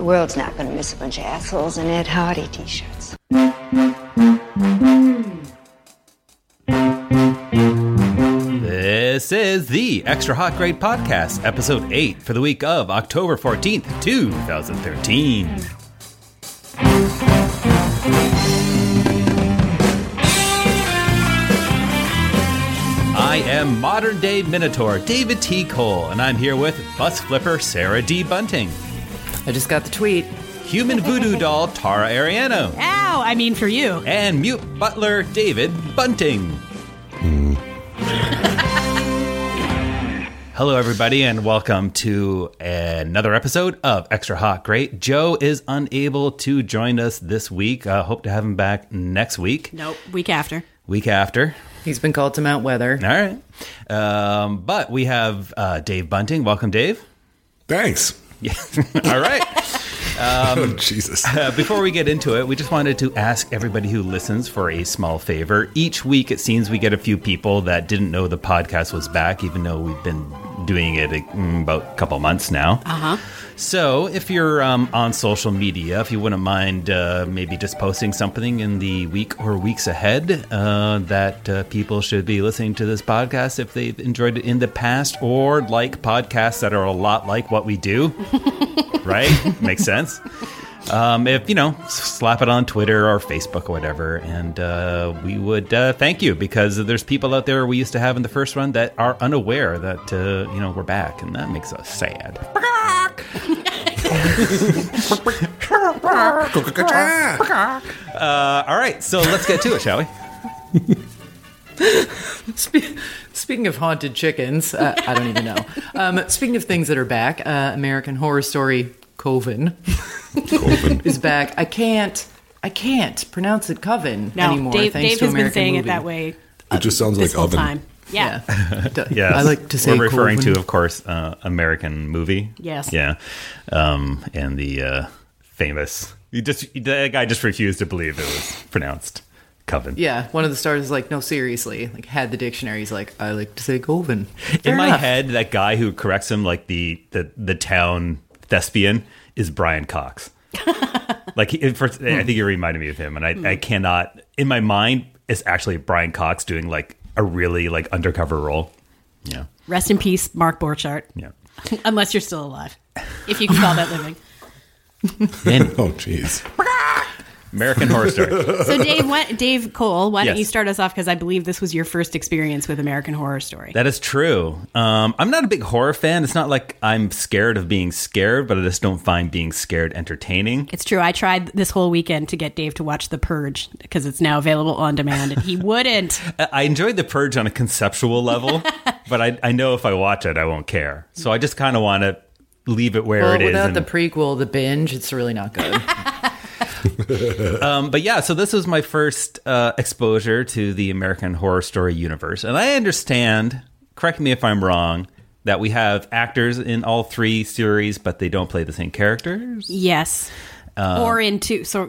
The world's not going to miss a bunch of assholes in Ed Hardy t-shirts. This is the Extra Hot Great Podcast, episode 8 for the week of October 14th, 2013. I am modern day Minotaur David T. Cole, and I'm here with bus flipper Sarah D. Bunting, I just got the tweet. human voodoo doll Tara Ariano, Ow! I mean, for you. and mute butler David Bunting. Hello, everybody, and welcome to another episode of Extra Hot Great. Joe is unable to join us this week. Uh, hope to have him back next week, Nope. Week after. week after. He's been called to Mount Weather. All right. Um, but we have uh, Dave Bunting. Welcome, Dave. Thanks. Yeah. All right. oh, Jesus. Uh, before we get into it, we just wanted to ask everybody who listens for a small favor. Each week, it seems we get a few people that didn't know the podcast was back, even though we've been doing it mm, about a couple months now. Uh huh. So, if you're um, on social media, if you wouldn't mind uh, maybe just posting something in the week or weeks ahead uh, that uh, people should be listening to this podcast if they've enjoyed it in the past or like podcasts that are a lot like what we do, right? Makes sense. Um, if you know, slap it on Twitter or Facebook or whatever, and uh, we would uh, thank you because there's people out there we used to have in the first run that are unaware that uh, you know we're back, and that makes us sad. Uh, all right, so let's get to it, shall we? Spe- speaking of haunted chickens, uh, I don't even know. Um, speaking of things that are back, uh, American Horror Story Coven is back. I can't, I can't pronounce it Coven No, anymore. Dave, thanks Dave to has been American saying Movie. it that way It just sounds this like whole oven. time. Yeah. Yeah, Yes, I like to say we're referring Coven. to, of course, uh, American movie. Yes. yeah, um, and the uh, famous. You just that guy just refused to believe it was pronounced Coven. Yeah, one of the stars is like, no, seriously. Like, had the dictionary. He's like, I like to say Coven. In my enough. head, that guy who corrects him, like the the the town thespian, is Brian Cox. like he, for, I think you reminded me of him, and I, I cannot in my mind it's actually Brian Cox doing like a really like undercover role. Yeah, Rest in peace, Mark Borchardt. yeah. Unless you're still alive. If you can call that living. Oh, and Oh, jeez. American Horror Story. So, Dave, what, Dave Cole, why don't Yes. you start us off? Because I believe this was your first experience with American Horror Story. That is true. Um, I'm not a big horror fan. It's not like I'm scared of being scared, but I just don't find being scared entertaining. it's true. I tried this whole weekend to get Dave to watch The Purge because it's now available on demand, and he wouldn't. I I enjoyed The Purge on a conceptual level, but I, I know if I watch it, I won't care. So I just kind of want to leave it where Well, it is. without and- the prequel, the binge, it's really not good. um, but yeah, so this was my first uh, exposure to the American Horror Story universe. And I understand, correct me if I'm wrong, that we have actors in all three series, but they don't play the same characters. Yes. Uh, or in two. So,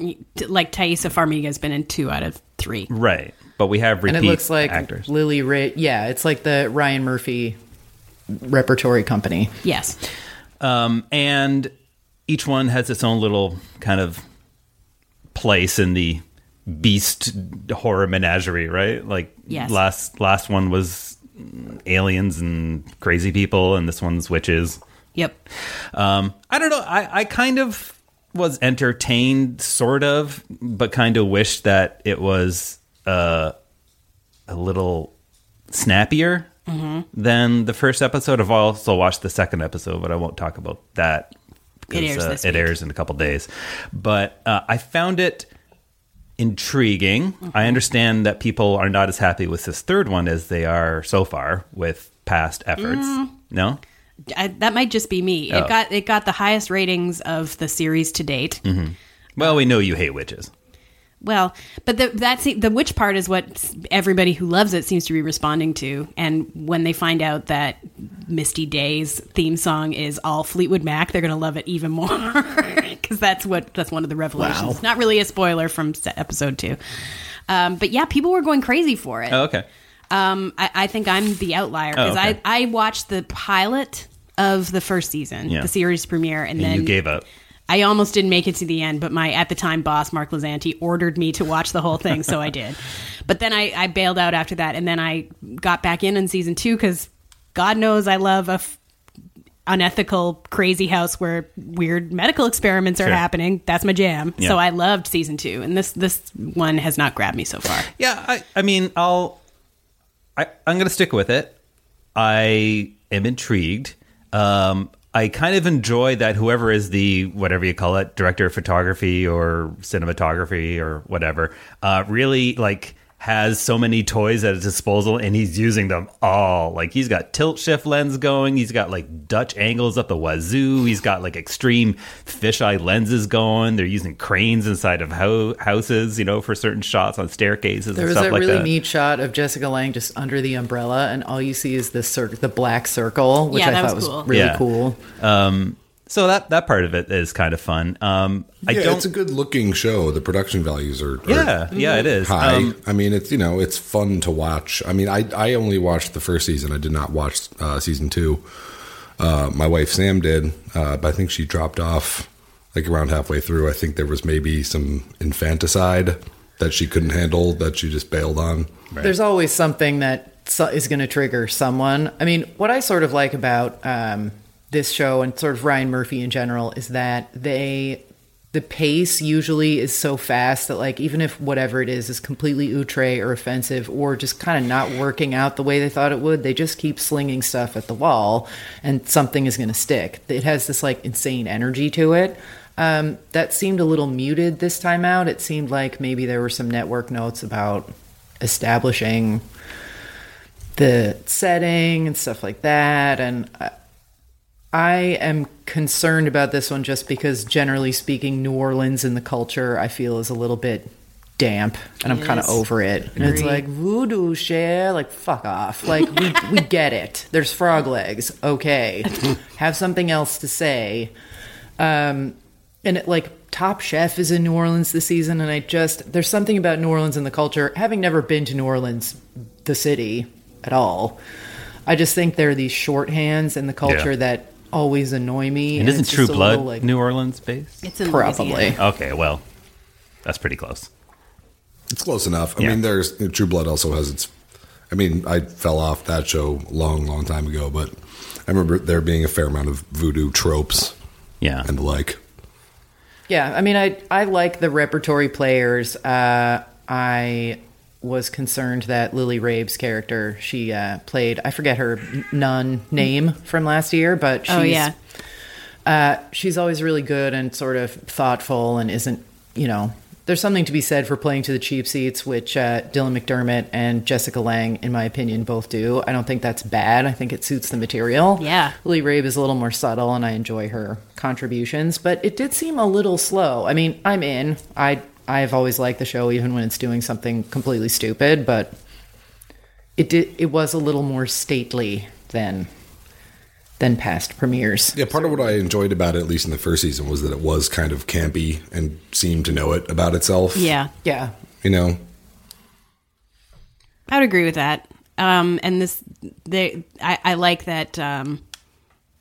like Taissa Farmiga has been in two out of three. Right. But we have repeat and it looks like actors. Lily Rabe. Yeah, it's like the Ryan Murphy repertory company. Yes. Um, and each one has its own little kind of place in the beast horror menagerie, right? Like Yes. last last one was aliens and crazy people, and this one's witches. Yep. Um, I don't know. I, I kind of was entertained, sort of, but kind of wished that it was uh, a little snappier than the first episode. I've also watched the second episode, but I won't talk about that It airs uh, it airs in a couple days. But uh, I found it intriguing. I understand that people are not as happy with this third one as they are so far with past efforts. No. I, that might just be me. Oh. It got it got the highest ratings of the series to date. Well, we know you hate witches. Well, but the that's the witch part is what everybody who loves it seems to be responding to. And when they find out that Misty Day's theme song is all Fleetwood Mac, they're going to love it even more because that's what that's one of the revelations. Wow. Not really a spoiler from episode two, um, but yeah, people were going crazy for it. Oh, okay. Um, I, I think I'm the outlier because Oh, okay. I I watched the pilot of the first season, Yeah. the series premiere, and, And then you gave up. I almost didn't make it to the end, but my at the time boss Mark Lazanti ordered me to watch the whole thing, so I did. But then I, I bailed out after that, and then I got back in in season two because God knows I love a f- unethical, crazy house where weird medical experiments are Sure. happening. That's my jam. Yeah. So I loved season two, and this this one has not grabbed me so far. Yeah, I, I mean, I'll. I, I'm going to stick with it. I am intrigued. Um, I kind of enjoy that whoever is the whatever you call it, director of photography or cinematography or whatever, uh, really like has so many toys at his disposal and he's using them all. Like he's got tilt shift lens going, he's got like Dutch angles up the wazoo, he's got like extreme fisheye lenses going. They're using cranes inside of ho- houses, you know, for certain shots on staircases There and was stuff that like really that. neat shot of Jessica Lange just under the umbrella, and all you see is the cir- the black circle, which Yeah, I thought was was, cool. really Yeah. cool. Um, So that that part of it is kind of fun. Um, I yeah, don't. it's a good looking show. The production values are, are yeah, yeah, it is. high. Um, I mean, it's you know, it's fun to watch. I mean, I I only watched the first season. I did not watch uh, season two. Uh, my wife Sam did, uh, but I think she dropped off like around halfway through. I think there was maybe some infanticide that she couldn't handle that she just bailed on. There's always something that is going to trigger someone. I mean, what I sort of like about um, this show and sort of Ryan Murphy in general is that they the pace usually is so fast that like even if whatever it is is completely outre or offensive or just kind of not working out the way they thought it would, they just keep slinging stuff at the wall and something is going to stick. It has this like insane energy to it. Um, that seemed a little muted this time out. It seemed like maybe there were some network notes about establishing the setting and stuff like that. And I, I am concerned about this one just because, generally speaking, New Orleans and the culture I feel is a little bit damp, and I'm kind of over it. And it's like voodoo shit, like fuck off. Like we we get it. There's frog legs. Okay, have something else to say. Um, and it, like Top Chef is in New Orleans this season, and I just there's something about New Orleans and the culture. Having never been to New Orleans, the city, at all, I just think there are these shorthands in the culture Yeah. that always annoy me. and isn't True Blood little, like, New Orleans based? It's in Probably. Louisiana. Okay, well, that's pretty close. It's close enough. I Yeah. mean, there's True Blood also has its. I mean, I fell off that show a long, long time ago, but I remember there being a fair amount of voodoo tropes Yeah, and the like. Yeah, I mean, I I like the repertory players. Uh, I was concerned that Lily Rabe's character she uh, played. I forget her nun name from last year, but she's, Oh yeah, uh, she's always really good and sort of thoughtful and isn't you know. There's something to be said for playing to the cheap seats, which uh, Dylan McDermott and Jessica Lange, in my opinion, both do. I don't think that's bad. I think it suits the material. Yeah. Lily Rabe is a little more subtle, and I enjoy her contributions. But it did seem a little slow. I mean, I'm in. I I've always liked the show, even when it's doing something completely stupid. But it did. It was a little more stately than than past premieres. Yeah, part of what I enjoyed about it, at least in the first season, was that it was kind of campy and seemed to know it about itself. yeah. Yeah. You know, I would agree with that. Um, and this, they, I, I like that um,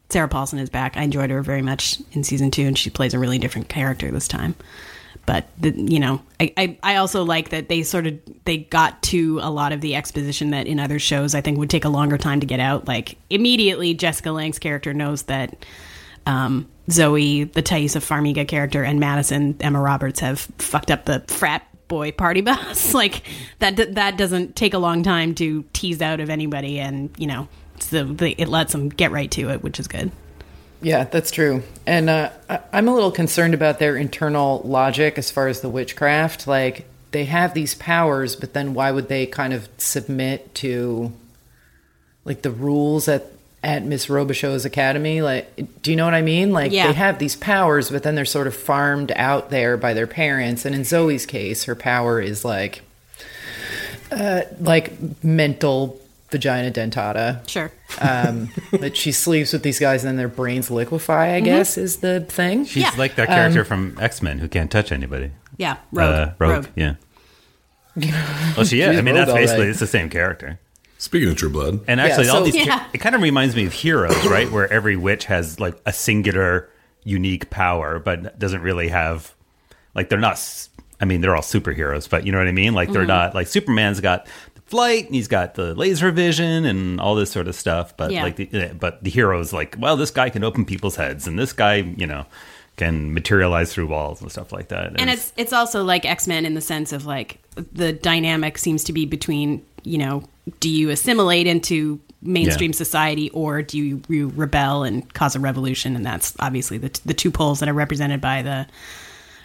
Sarah Paulson is back. I enjoyed her very much in season two, and she plays a really different character this time. But the, you know, I, I, I also like that they sort of they got to a lot of the exposition that in other shows I think would take a longer time to get out. Like immediately, Jessica Lange's character knows that um, Zoe, the Taissa Farmiga character, and Madison Emma Roberts have fucked up the frat boy party bus. like that that doesn't take a long time to tease out of anybody, and you know, so the, it lets them get right to it, which is good. Yeah, that's true. And uh, I- I'm a little concerned about their internal logic as far as the witchcraft. Like, they have these powers, but then why would they kind of submit to, like, the rules at at Miss Robichaux's academy? Like, do you know what I mean? Like, Yeah. they have these powers, but then they're sort of farmed out there by their parents. And in Zoe's case, her power is like, uh, like mental vagina dentata Sure. um, that she sleeps with these guys and then their brains liquefy. I guess is the thing. she's Yeah. like that character from X Men who can't touch anybody. Yeah. Rogue. Uh, Rogue, Rogue. yeah. Well, she is. She's I mean, that's basically right. it's the same character. speaking of True Blood, And actually, Yeah, all so- these Yeah. it kind of reminds me of Heroes, right? Where every witch has like a singular unique power, but doesn't really have like they're not I mean, they're all superheroes, but you know what I mean. Like Mm-hmm. they're not like Superman's got the flight, and he's got the laser vision, and all this sort of stuff. But Yeah. like, the, but the heroes like, well, this guy can open people's heads, and this guy, you know, can materialize through walls and stuff like that. and it's it's also like x-men in the sense of like the dynamic seems to be between you know do you assimilate into mainstream Yeah. society or do you, you rebel and cause a revolution and that's obviously the, the two poles that are represented by the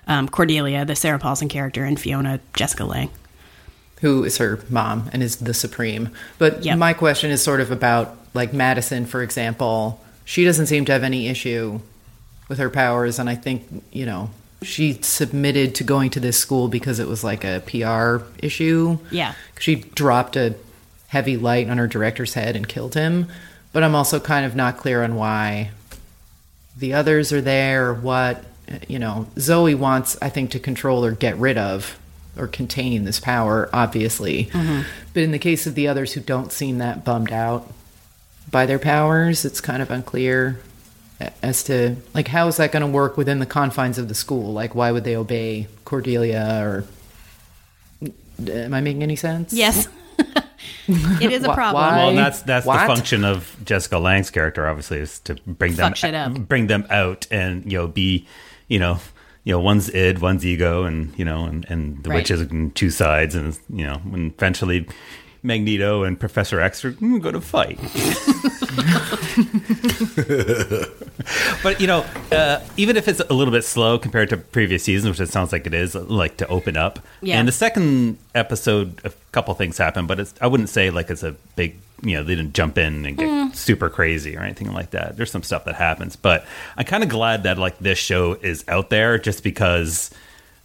um, cordelia the sarah paulson character and fiona jessica lange who is her mom and is the supreme. But Yep. my question is sort of about like Madison, for example. She doesn't seem to have any issue with her powers, and I think you know she submitted to going to this school because it was like a PR issue. Yeah. she dropped a heavy light on her director's head and killed him. But I'm also kind of not clear on why the others are there what you know zoe wants i think to control or get rid of or contain this power obviously mm-hmm. but in the case of the others who don't seem that bummed out by their powers it's kind of unclear as to like how is that going to work within the confines of the school like why would they obey cordelia or am i making any sense yes it is a problem why? Well, that's that's What? the function of Jessica Lange's character, obviously, is to bring them Fuck shit up. bring them out, and you know, be you know, you know, one's id, one's ego, and you know, and, and the Right. witch is two sides, and you know, when eventually Magneto and Professor X are going to fight. but you know, uh, even if it's a little bit slow compared to previous seasons, which it sounds like it is, like to open up. Yeah. And the second episode, a couple things happen, but it's I wouldn't say like it's a big. You know, they didn't jump in and get mm. super crazy or anything like that. There's some stuff that happens, but I'm kind of glad that like this show is out there, just because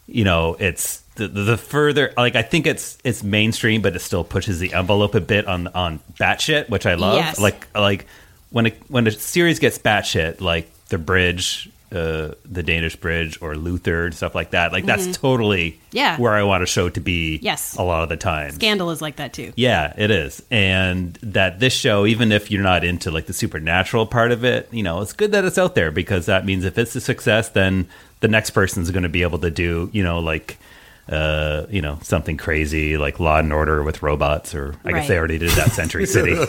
you know it's the, the, the further like I think it's it's mainstream, but it still pushes the envelope a bit on on batshit, which I love. Yes. Like like when a, when a series gets batshit, like the bridge, uh, the Danish bridge, or Luther and stuff like that. Like that's totally Mm-hmm. Yeah. where I want a show to be. Yes. a lot of the time. scandal is like that too Yeah, it is. And that this show, even if you're not into like the supernatural part of it, you know, it's good that it's out there because that means if it's a success, then the next person's going to be able to do, you know, like, uh, you know, something crazy like Law and Order with robots, or I guess they already did that Century City.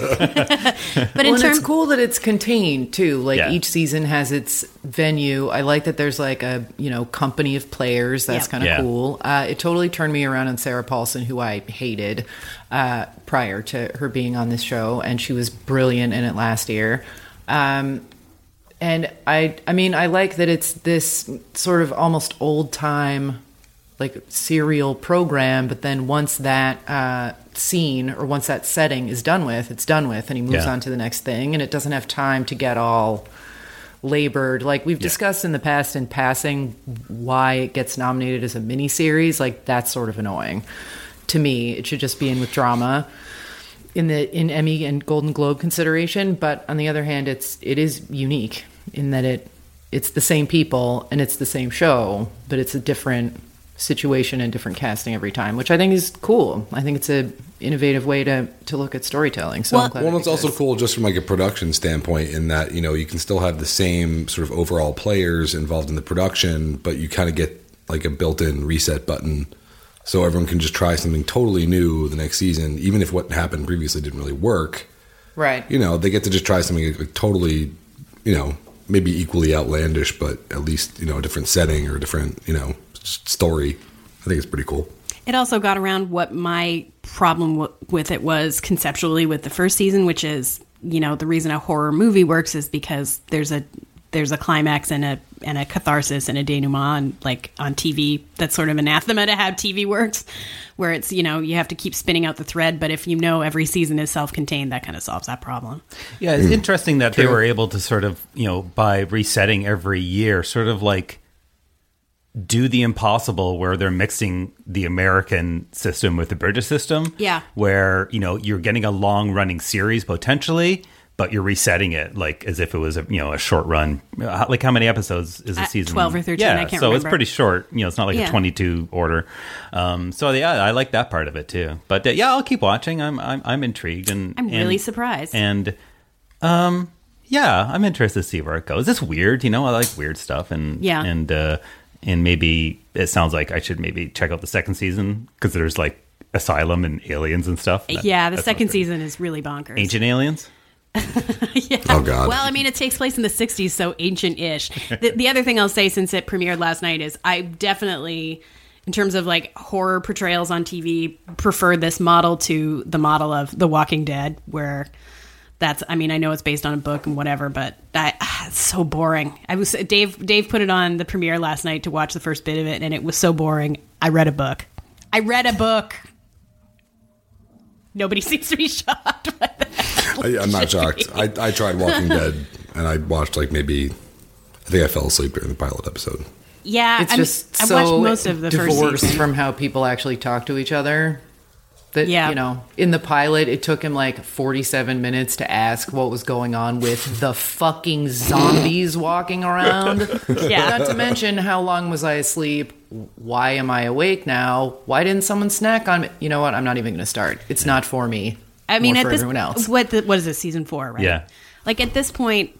but in well, terms it's cool that it's contained too. Like Yeah. each season has its venue. I like that there's like a you know company of players. That's Yeah. kind of Yeah. cool. Uh, it totally turned me around on Sarah Paulson, who I hated uh, prior to her being on this show, and she was brilliant in it last year. Um, and I, I mean, I like that it's this sort of almost old time like serial program, but then once that uh, scene or once that setting is done with, it's done with, and he moves Yeah. on to the next thing, and it doesn't have time to get all labored. Like we've discussed in the past in passing, why it gets nominated as a miniseries, like that's sort of annoying to me. It should just be in with drama in the in Emmy and Golden Globe consideration. But on the other hand, it's it is unique in that it it's the same people and it's the same show, but it's a different situation and different casting every time, which I think is cool. I think it's a innovative way to to look at storytelling. So Well- I'm glad Well, it it's also cool just from like a production standpoint in that you know you can still have the same sort of overall players involved in the production, but you kind of get like a built-in reset button, so everyone can just try something totally new the next season, even if what happened previously didn't really work. right. You know, they get to just try something like, totally, you know, maybe equally outlandish, but at least you know a different setting or a different you know story. I think it's pretty cool. It also got around what my problem w- with it was conceptually with the first season, which is you know the reason a horror movie works is because there's a there's a climax and a and a catharsis and a denouement and like on TV that's sort of anathema to how TV works, where it's you know you have to keep spinning out the thread, but if you know every season is self-contained, that kind of solves that problem. Yeah, it's mm. interesting that they were able to sort of, you know, by resetting every year, sort of like do the impossible where they're mixing the American system with the British system. Yeah. Where, you know, you're getting a long running series potentially, but you're resetting it like as if it was a, you know, a short run. Like how many episodes is a Uh, season? 12 or 13, Yeah, I can't so it's pretty short. You know, it's not like Yeah. a 22 order. Um, so yeah, I like that part of it too. But uh, yeah, I'll keep watching. I'm I'm, I'm intrigued and I'm really and- surprised. and um yeah, I'm interested to see where it goes. It's weird, you know. I like weird stuff, and Yeah. and uh, and maybe it sounds like I should maybe check out the second season because there's like asylum and aliens and stuff. That- yeah, the second season is really bonkers. ancient aliens. yeah. Oh God. Well, I mean, it takes place in the 60s, so ancient ish. the, the other thing I'll say since it premiered last night is I definitely, in terms of like horror portrayals on TV, prefer this model to the model of The Walking Dead, where that's, I mean, I know it's based on a book and whatever, but I, ah, it's so boring. I was, Dave, Dave put it on the premiere last night to watch the first bit of it, and it was so boring. I read a book. I read a book. Nobody seems to be shocked by that. I, I'm not shocked. I, I tried Walking Dead and I watched like maybe, I think I fell asleep during the pilot episode. Yeah, It's I, just I so watched most of the first divorced season. from how people actually talk to each other. That Yeah. you know, in the pilot, it took him like 47 minutes to ask what was going on with the fucking zombies walking around. Yeah. Not to mention how long was I asleep? Why am I awake now? Why didn't someone snack on me? You know what? I'm not even going to start. It's not for me. I mean, More at for this everyone else. what the, what is this season four? Right? Yeah. Like at this point,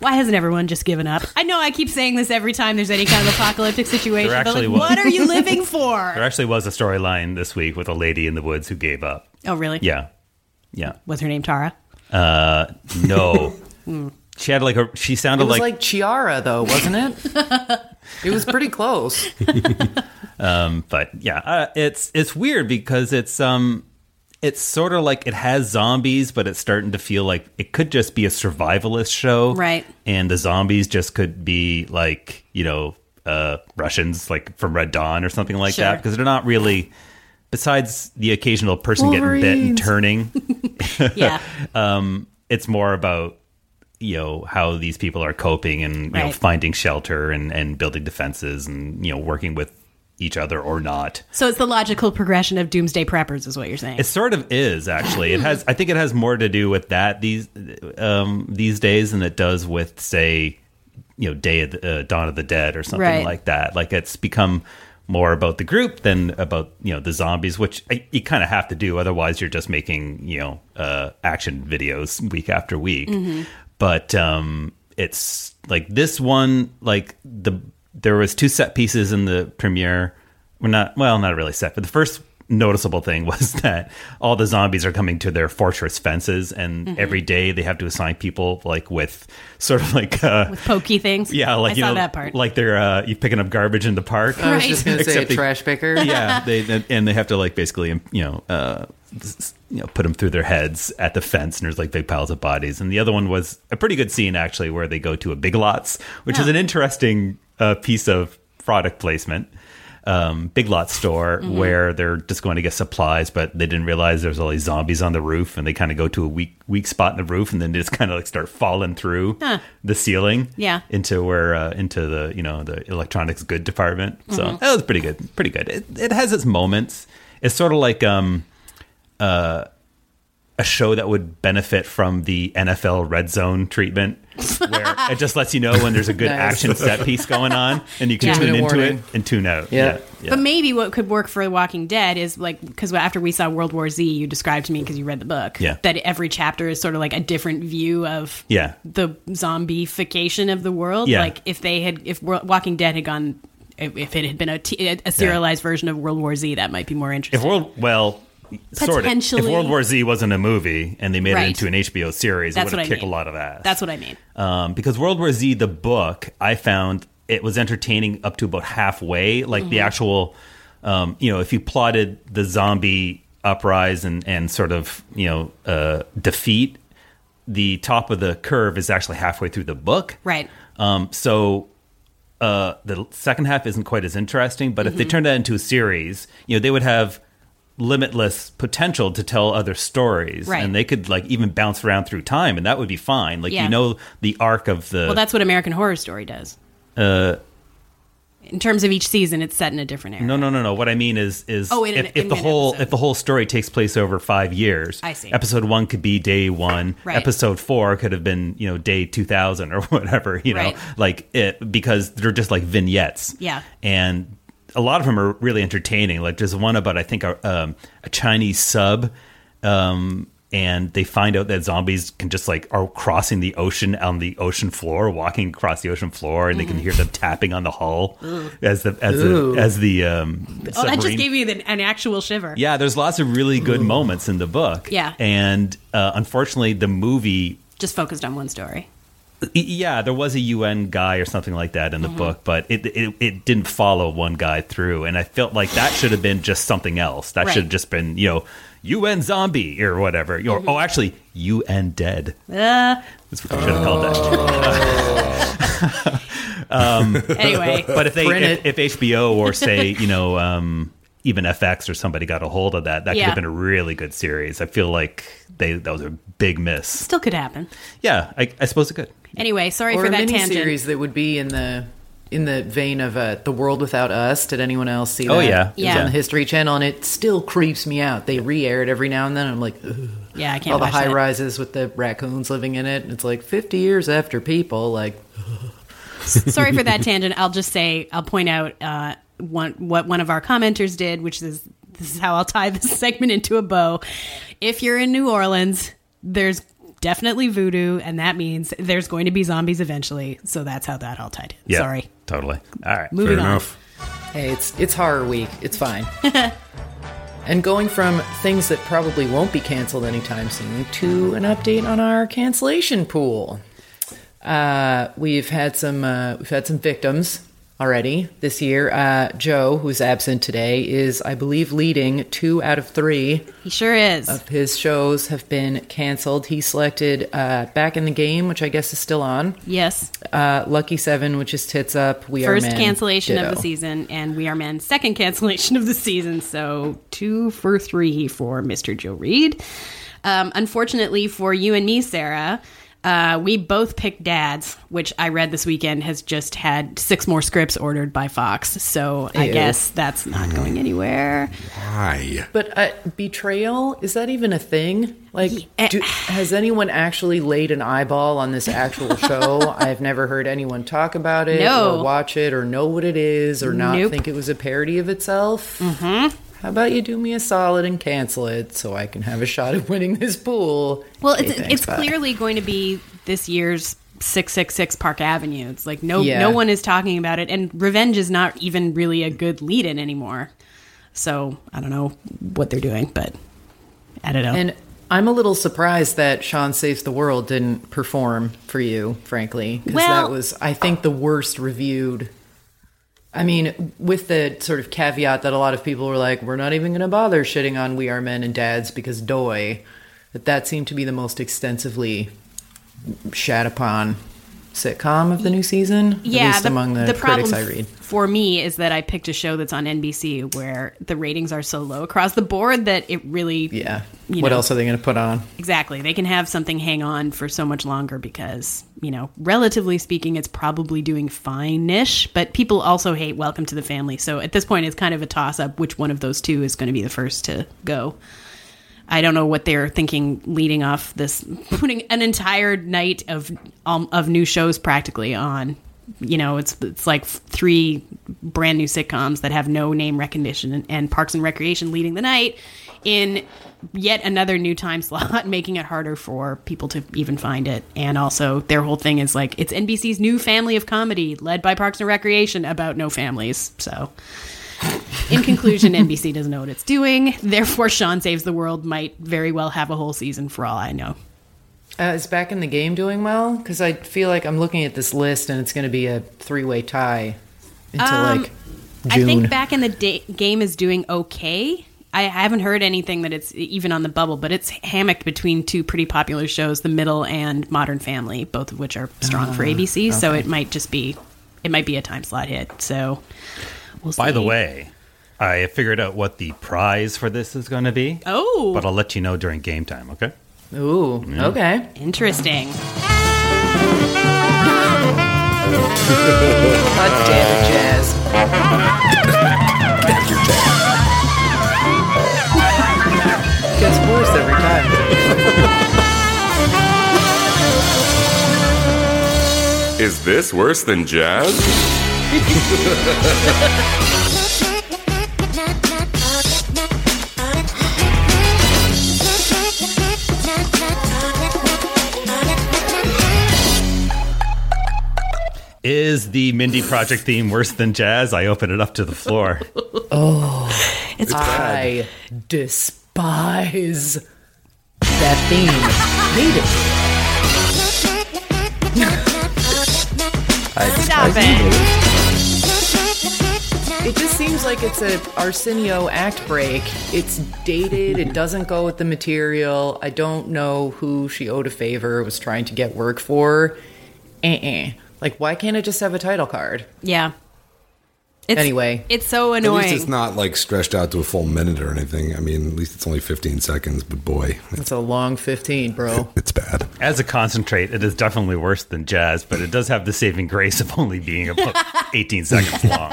why hasn't everyone just given up? I know I keep saying this every time there's any kind of apocalyptic situation, There but like, was. what are you living for? There actually was a storyline this week with a lady in the woods who gave up. oh, really? Yeah, yeah. Was her name Tara? Uh, no, she had like a. She It sounded was like, like, Chiara, though, wasn't it? it was pretty close. but yeah, uh, it's it's weird because it's um, it's sort of like it has zombies, but it's starting to feel like it could just be a survivalist show, Right. And the zombies just could be like you know uh Russians like from Red Dawn or something like Sure. that because they're not really. Besides the occasional person getting bit and turning, Yeah. it's more about you know how these people are coping and you know finding shelter and and building defenses and you know working with each other or not. So it's the logical progression of Doomsday Preppers, is what you're saying. it sort of is actually. It has i think it has more to do with that these um these days than it does with say you know day of the, uh, dawn of the dead or something Right. like that. Like it's become more about the group than about you know the zombies which I, you kind of have to do. Otherwise you're just making you know uh action videos week after week. But um it's like this one like the there was two set pieces in the premiere well not well not really set but the first noticeable thing was that all the zombies are coming to their fortress fences and Mm-hmm. every day they have to assign people like with sort of like uh With pokey things. yeah like I you saw know that part. like they're uh you picking up garbage in the park I was Right. just going to say a Except they- trash picker. yeah, they and they have to like basically you know uh, you know put them through their heads at the fence, and there's like big piles of bodies. And the other one was a pretty good scene actually, where they go to a Big Lots, which is an interesting uh, piece of product placement. Um, Big lot store Mm-hmm. where they're just going to get supplies, but they didn't realize there's all these zombies on the roof, and they kind of go to a weak weak spot in the roof, and then they just kind of like start falling through Huh. the ceiling, Yeah. into where uh, into the you know the electronics good department. So Mm-hmm. that was pretty good, pretty good. It, it has its moments. It's sort of like um, uh, a show that would benefit from the NFL Red Zone treatment, where it just lets you know when there's a good Nice. action set piece going on, and you can Yeah. tune into warning. it and tune out. Yeah. Yeah, yeah. But maybe what could work for The Walking Dead is like because after we saw World War Z, you described to me because you read the book Yeah. that every chapter is sort of like a different view of Yeah. the zombification of the world. Yeah. Like if they had if Walking Dead had gone if if it had been a, t- a serialized version of World War Z, that might be more interesting. If. World well, sort of. If World War Z wasn't a movie and they made Right. it into an HBO series, That's it would I kicked a mean. lot of ass. That's what I mean. um, because World War Z, the book, I found it was entertaining up to about halfway. Like the actual, um, you know, if you plotted the zombie uprise and and sort of you know uh, defeat, the top of the curve is actually halfway through the book. Right. Um, so uh, the second half isn't quite as interesting, but if they turned that into a series, you know, they would have limitless potential to tell other stories Right. and they could like even bounce around through time and that would be fine like Yeah. you know the arc of the Well, that's what American Horror Story does. uh In terms of each season, it's set in a different era. no no no no what i mean is is Oh, in if, if in the whole episode. if the whole story takes place over five years I see. episode one could be day one Right. episode four could have been you know day 2000 or whatever you know Right. like it because they're just like vignettes Yeah. and a lot of them are really entertaining like there's one about i think a, um, a chinese sub um and they find out that zombies can just like are crossing the ocean on the ocean floor, walking across the ocean floor, and they can hear them tapping on the hull as the as the Ooh. as the um, Oh, that just gave me the, an actual shiver. yeah, there's lots of really good moments in the book. Yeah. and uh, unfortunately, the movie Just focused on one story. Y- Yeah, there was a UN guy or something like that in the book, but it, it it didn't follow one guy through, and I felt like that should have been just something else. That should have just been you know UN zombie or whatever. Or, Oh, actually, UN dead. Uh, That's what they should have called that. anyway, But if they if, if HBO or say you know um, even FX or somebody got a hold of that, that could have been a really good series. I feel like they that was a big miss. still could happen. Yeah, I, I suppose it could. Anyway, sorry for that tangent. or for a that mini tangent. series that would be in the in the vein of uh, the world without us. Did anyone else see that? Oh, yeah. it was Yeah. on the History Channel, and it still creeps me out. They re-air it every now and then. I'm like, Ugh. Yeah, I can't all the high that. rises with the raccoons living in it. and It's like 50 years after people. Like, sorry for that tangent. I'll just say I'll point out uh, one what one of our commenters did, which is this is how I'll tie this segment into a bow. If you're in New Orleans, there's definitely voodoo, and that means there's going to be zombies eventually. So that's how that all tied in. Yeah, Sorry. totally. All right. Moving Fair on. enough. hey, it's it's horror week. It's fine. and going from things that probably won't be canceled anytime soon to an update on our cancellation pool. Uh, we've had some uh, we've had some victims already this year. Uh, Joe, who's absent today, is I believe leading two out of three He sure is. of his shows have been canceled. He selected uh, Back in the Game, which I guess is still on. yes. Uh, Lucky Seven, which is Tits Up. We First Are Men. cancellation of the season, and We Are Men second cancellation of the season. So two for three for Mr. Joe Reed. Um, unfortunately for you and me, Sarah, uh, we both picked Dads, which I read this weekend has just had six more scripts ordered by Fox. So I Ew. guess that's not going anywhere. Why? But uh, betrayal is that even a thing? Like, Yeah. do, has anyone actually laid an eyeball on this actual show? I've never heard anyone talk about it, No. or watch it, or know what it is, or not Nope. think it was a parody of itself. Mm-hmm. How about you do me a solid and cancel it so I can have a shot at winning this pool? Well, Okay, it's thanks, it's bye. clearly going to be this year's six six six Park Avenue. It's like no Yeah. no one is talking about it, and Revenge is not even really a good lead in anymore. So I don't know what they're doing, but I don't know. And I'm a little surprised that Sean Saves the World didn't perform for you, frankly, because Well- that was, I think, the worst reviewed. I mean, with the sort of caveat that a lot of people were like, "We're not even going to bother shitting on We Are Men and Dads because doy," that that seemed to be the most extensively shat upon sitcom of the new season. yeah, at least among the, problem critics I read. for me is that I picked a show that's on NBC where the ratings are so low across the board that it really Yeah. what know. else are they going to put on? Exactly. They can have something hang on for so much longer because, you know, relatively speaking, it's probably doing fine ish, but people also hate Welcome to the Family. So at this point, it's kind of a toss up which one of those two is going to be the first to go. I don't know what they're thinking leading off this, putting an entire night of um, of new shows practically on. You know, it's it's like three brand new sitcoms that have no name recognition, and, and Parks and Recreation leading the night in yet another new time slot, making it harder for people to even find it. And also, their whole thing is like it's NBC's new family of comedy, led by Parks and Recreation, about no families. So. In conclusion, NBC doesn't know what it's doing. Therefore, Sean Saves the World might very well have a whole season for all I know. Uh, is back in the game doing well? Because I feel like I'm looking at this list and it's going to be a three way tie until Um, like June. I think back in the da- game is doing okay. I haven't heard anything that it's even on the bubble, but it's hammocked between two pretty popular shows, The Middle and Modern Family, both of which are strong for ABC. So it might just be, it might be a time slot hit. So we'll see. By the way, I figured out what the prize for this is going to be, oh, but I'll let you know during game time. Okay. Ooh, okay. interesting. God damn it, Jazz. Gets worse every time. Is this worse than jazz? Is the Mindy Project theme worse than jazz? I open it up to the floor. oh, it's I bad. despise that theme. Hate it. I, Stop it. It just seems like it's a Arsenio act break. It's dated. It doesn't go with the material. I don't know who she owed a favor, was trying to get work for. Uh-uh. Like, why can't it just have a title card? Yeah. It's, Anyway. it's so annoying. At annoying. least it's not like stretched out to a full minute or anything. I mean, at least it's only 15 seconds, but boy, It's a long 15, bro. it's bad. As a concentrate, it is definitely worse than jazz, but it does have the saving grace of only being about 18 seconds long.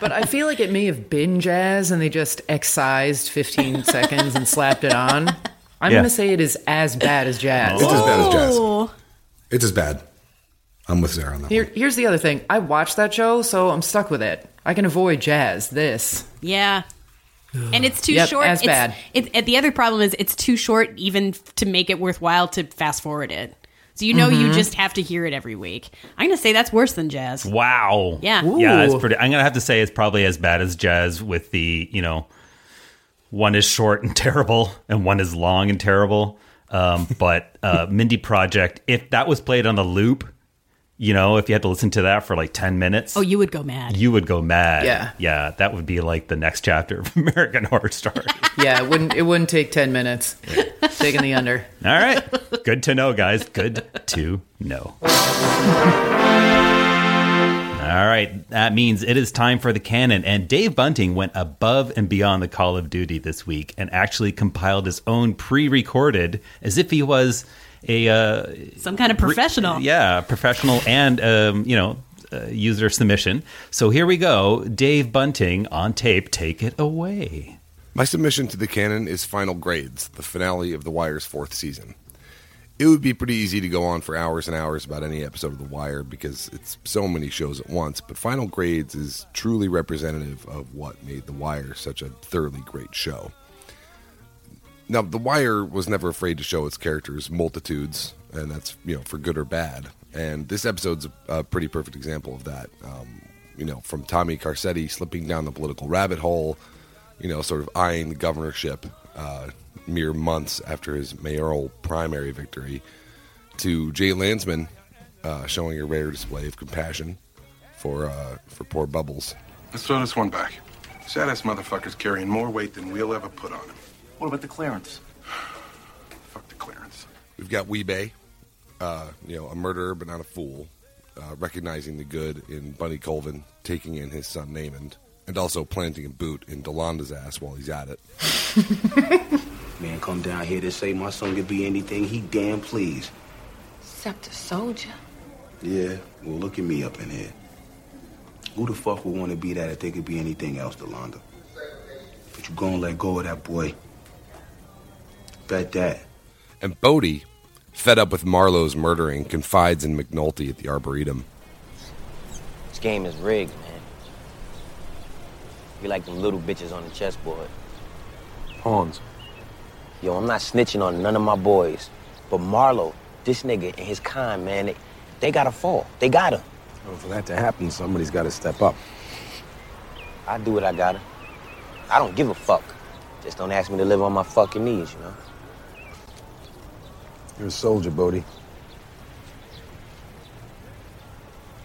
But I feel like it may have been jazz and they just excised 15 seconds and slapped it on. I'm Yeah. going to say it is as bad as jazz. It's as bad as jazz. Oh. It's as bad. I'm with Sarah on that Here, one. here's the other thing. I watched that show, so I'm stuck with it. I can avoid jazz. This. Yeah. And it's too Yep, short. as It's- bad. It, and the other problem is it's too short even to make it worthwhile to fast forward it. So you know Mm-hmm. you just have to hear it every week. I'm going to say that's worse than jazz. Wow. Yeah. Yeah, it's pretty. I'm gonna have to say it's probably as bad as jazz. With the you know, one is short and terrible, and one is long and terrible. Um, but uh, Mindy Project, if that was played on the loop, you know, if you had to listen to that for like ten minutes, Oh, you would go mad. you would go mad. Yeah. yeah, that would be like the next chapter of American Horror Story. Yeah, it wouldn't. It wouldn't take 10 minutes. Taking the under. All right, good to know, guys. Good to know. All right, that means it is time for the canon. And Dave Bunting went above and beyond the Call of Duty this week and actually compiled his own pre-recorded, as if he was a uh, Some kind of professional. yeah, professional and um, you know uh, user submission. So here we go, Dave Bunting on tape. Take it away. My submission to the canon is Final Grades, the finale of The Wire's fourth season. It would be pretty easy to go on for hours and hours about any episode of The Wire because it's so many shows at once, but Final Grades is truly representative of what made The Wire such a thoroughly great show. Now, The Wire was never afraid to show its characters multitudes, and that's, you know, for good or bad. And this episode's a, pretty perfect example of that. Um, you know, from Tommy Carcetti slipping down the political rabbit hole, you know, sort of eyeing the governorship uh, mere months after his mayoral primary victory, to Jay Landsman uh, showing a rare display of compassion for uh, for poor Bubbles. Let's throw this one back. Saddest motherfucker's carrying more weight than we'll ever put on him. What about the clearance? Fuck the clearance. We've got Wee-Bey, uh, you know, a murderer but not a fool, uh, recognizing the good in Bunny Colvin, taking in his son Namond, and also planting a boot in Delanda's ass while he's at it. Man, come down here to say my son could be anything he damn please. Except a soldier. Yeah, well, look at me up in here. Who the fuck would want to be that if they could be anything else, De'Londa? But you gonna let go of that boy. Bet that. And Bodie, fed up with Marlo's murdering, confides in McNulty at the Arboretum. This game is rigged, man. We like them little bitches on the chessboard. Pawns. Yo, I'm not snitching on none of my boys. But Marlowe, this nigga and his kind, man, they, they gotta fall. They gotta. Well, for that to happen, somebody's got to step up. I do what I gotta. I don't give a fuck. Just don't ask me to live on my fucking knees, you know? You're a soldier, Bodie.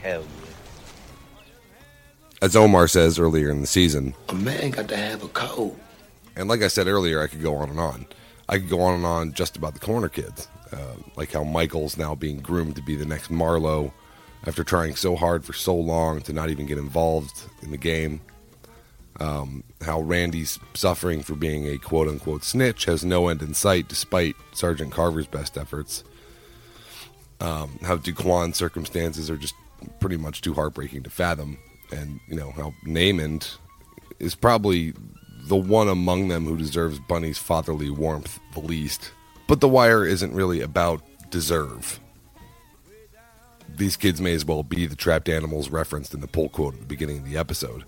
Hell yeah. As Omar says earlier in the season, A man got to have a code. and like I said earlier, I could go on and on. I could go on and on just about the corner kids, uh, like how Michael's now being groomed to be the next Marlo after trying so hard for so long to not even get involved in the game. Um, how Randy's suffering for being a quote unquote snitch has no end in sight despite Sergeant Carver's best efforts. Um, how Duquan's circumstances are just pretty much too heartbreaking to fathom. And, you know, how Namond is probably the one among them who deserves Bunny's fatherly warmth the least. But The Wire isn't really about deserve. These kids may as well be the trapped animals referenced in the pull quote at the beginning of the episode.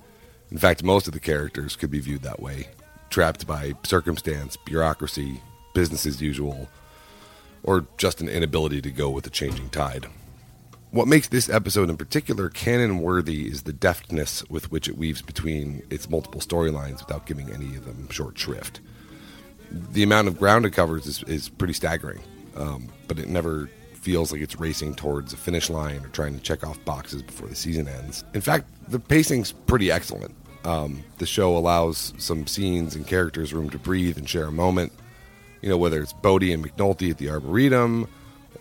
In fact, most of the characters could be viewed that way trapped by circumstance, bureaucracy, business as usual, or just an inability to go with the changing tide. What makes this episode in particular canon worthy is the deftness with which it weaves between its multiple storylines without giving any of them short shrift. The amount of ground it covers is, is pretty staggering, um, but it never feels like it's racing towards a finish line or trying to check off boxes before the season ends. In fact, the pacing's pretty excellent. Um, the show allows some scenes and characters room to breathe and share a moment. You know, whether it's Bodie and McNulty at the Arboretum,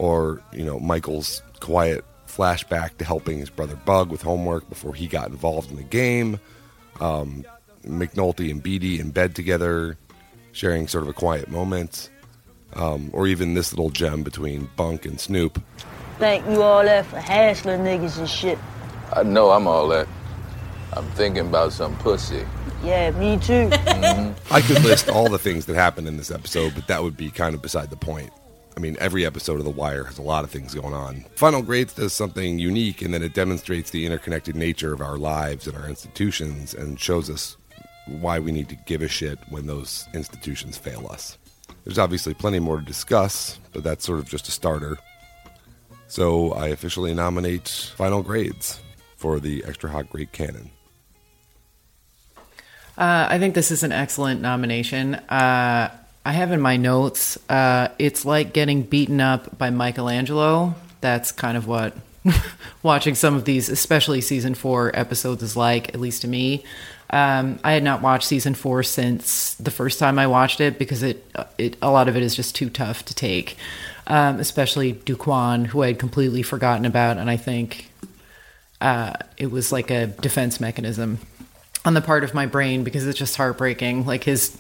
or you know Michael's quiet flashback to helping his brother Bug with homework before he got involved in the game. Um, McNulty and Beadie in bed together, sharing sort of a quiet moment. Um, or even this little gem between Bunk and Snoop. Thank you all that for hassling niggas and shit. I know I'm all that. I'm thinking about some pussy. Yeah, me too. I could list all the things that happened in this episode, but that would be kind of beside the point. I mean, every episode of The Wire has a lot of things going on. Final Grades does something unique in that it demonstrates the interconnected nature of our lives and our institutions and shows us why we need to give a shit when those institutions fail us. There's obviously plenty more to discuss, but that's sort of just a starter. So I officially nominate Final Grades for the Extra Hot Great Canon. Uh, I think this is an excellent nomination. Uh, I have in my notes, uh, it's like getting beaten up by Michelangelo. That's kind of what watching some of these, especially season four episodes, is like, at least to me. Um, I had not watched season four since the first time I watched it because it, it a lot of it is just too tough to take, um, especially Duquan, who I had completely forgotten about, and I think uh, it was like a defense mechanism on the part of my brain because it's just heartbreaking. Like his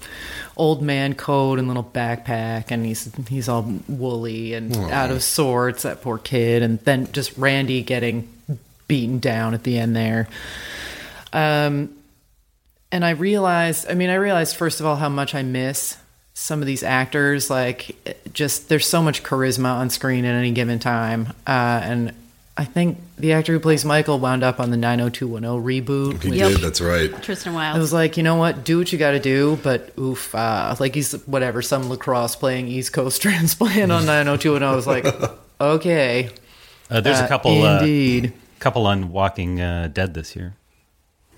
old man coat and little backpack, and he's he's all woolly and Aw. out of sorts. That poor kid, and then just Randy getting beaten down at the end there. Um, and I realized, I mean, I realized first of all how much I miss some of these actors. Like, just there's so much charisma on screen at any given time, uh, and I think the actor who plays Michael wound up on the 90210 reboot. He which- did, that's right. Tristan I Wilde. was like, you know what? Do what you got to do, but oof, uh, like he's whatever, some lacrosse playing East Coast transplant on 90210. I was like, okay. Uh, there's Uh, a couple, uh, indeed. couple on Walking uh, Dead this year.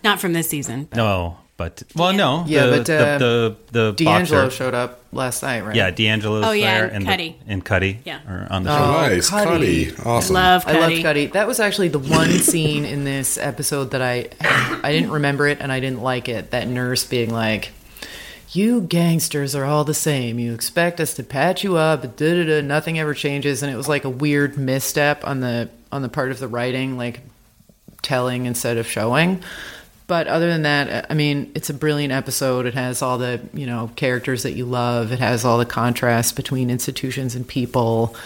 Not from this season. but- No, but well, no, Yeah, the, but uh, the the, the D'Angelo boxer. showed up last night, right? Yeah, D'Angelo's Oh, yeah, there, and and Cutty. The, and Cutty, Yeah. are on the Oh, show. Nice, Cutty. Awesome. Love I love Cutty. Cutty. That was actually the one scene in this episode that I I didn't remember it and I didn't like it. That nurse being like, "You gangsters are all the same. You expect us to patch you up, but da da da. Nothing ever changes." And it was like a weird misstep on the on the part of the writing, like telling instead of showing. But other than that, I mean, it's a brilliant episode. It has all the, you know, characters that you love. It has all the contrast between institutions and people.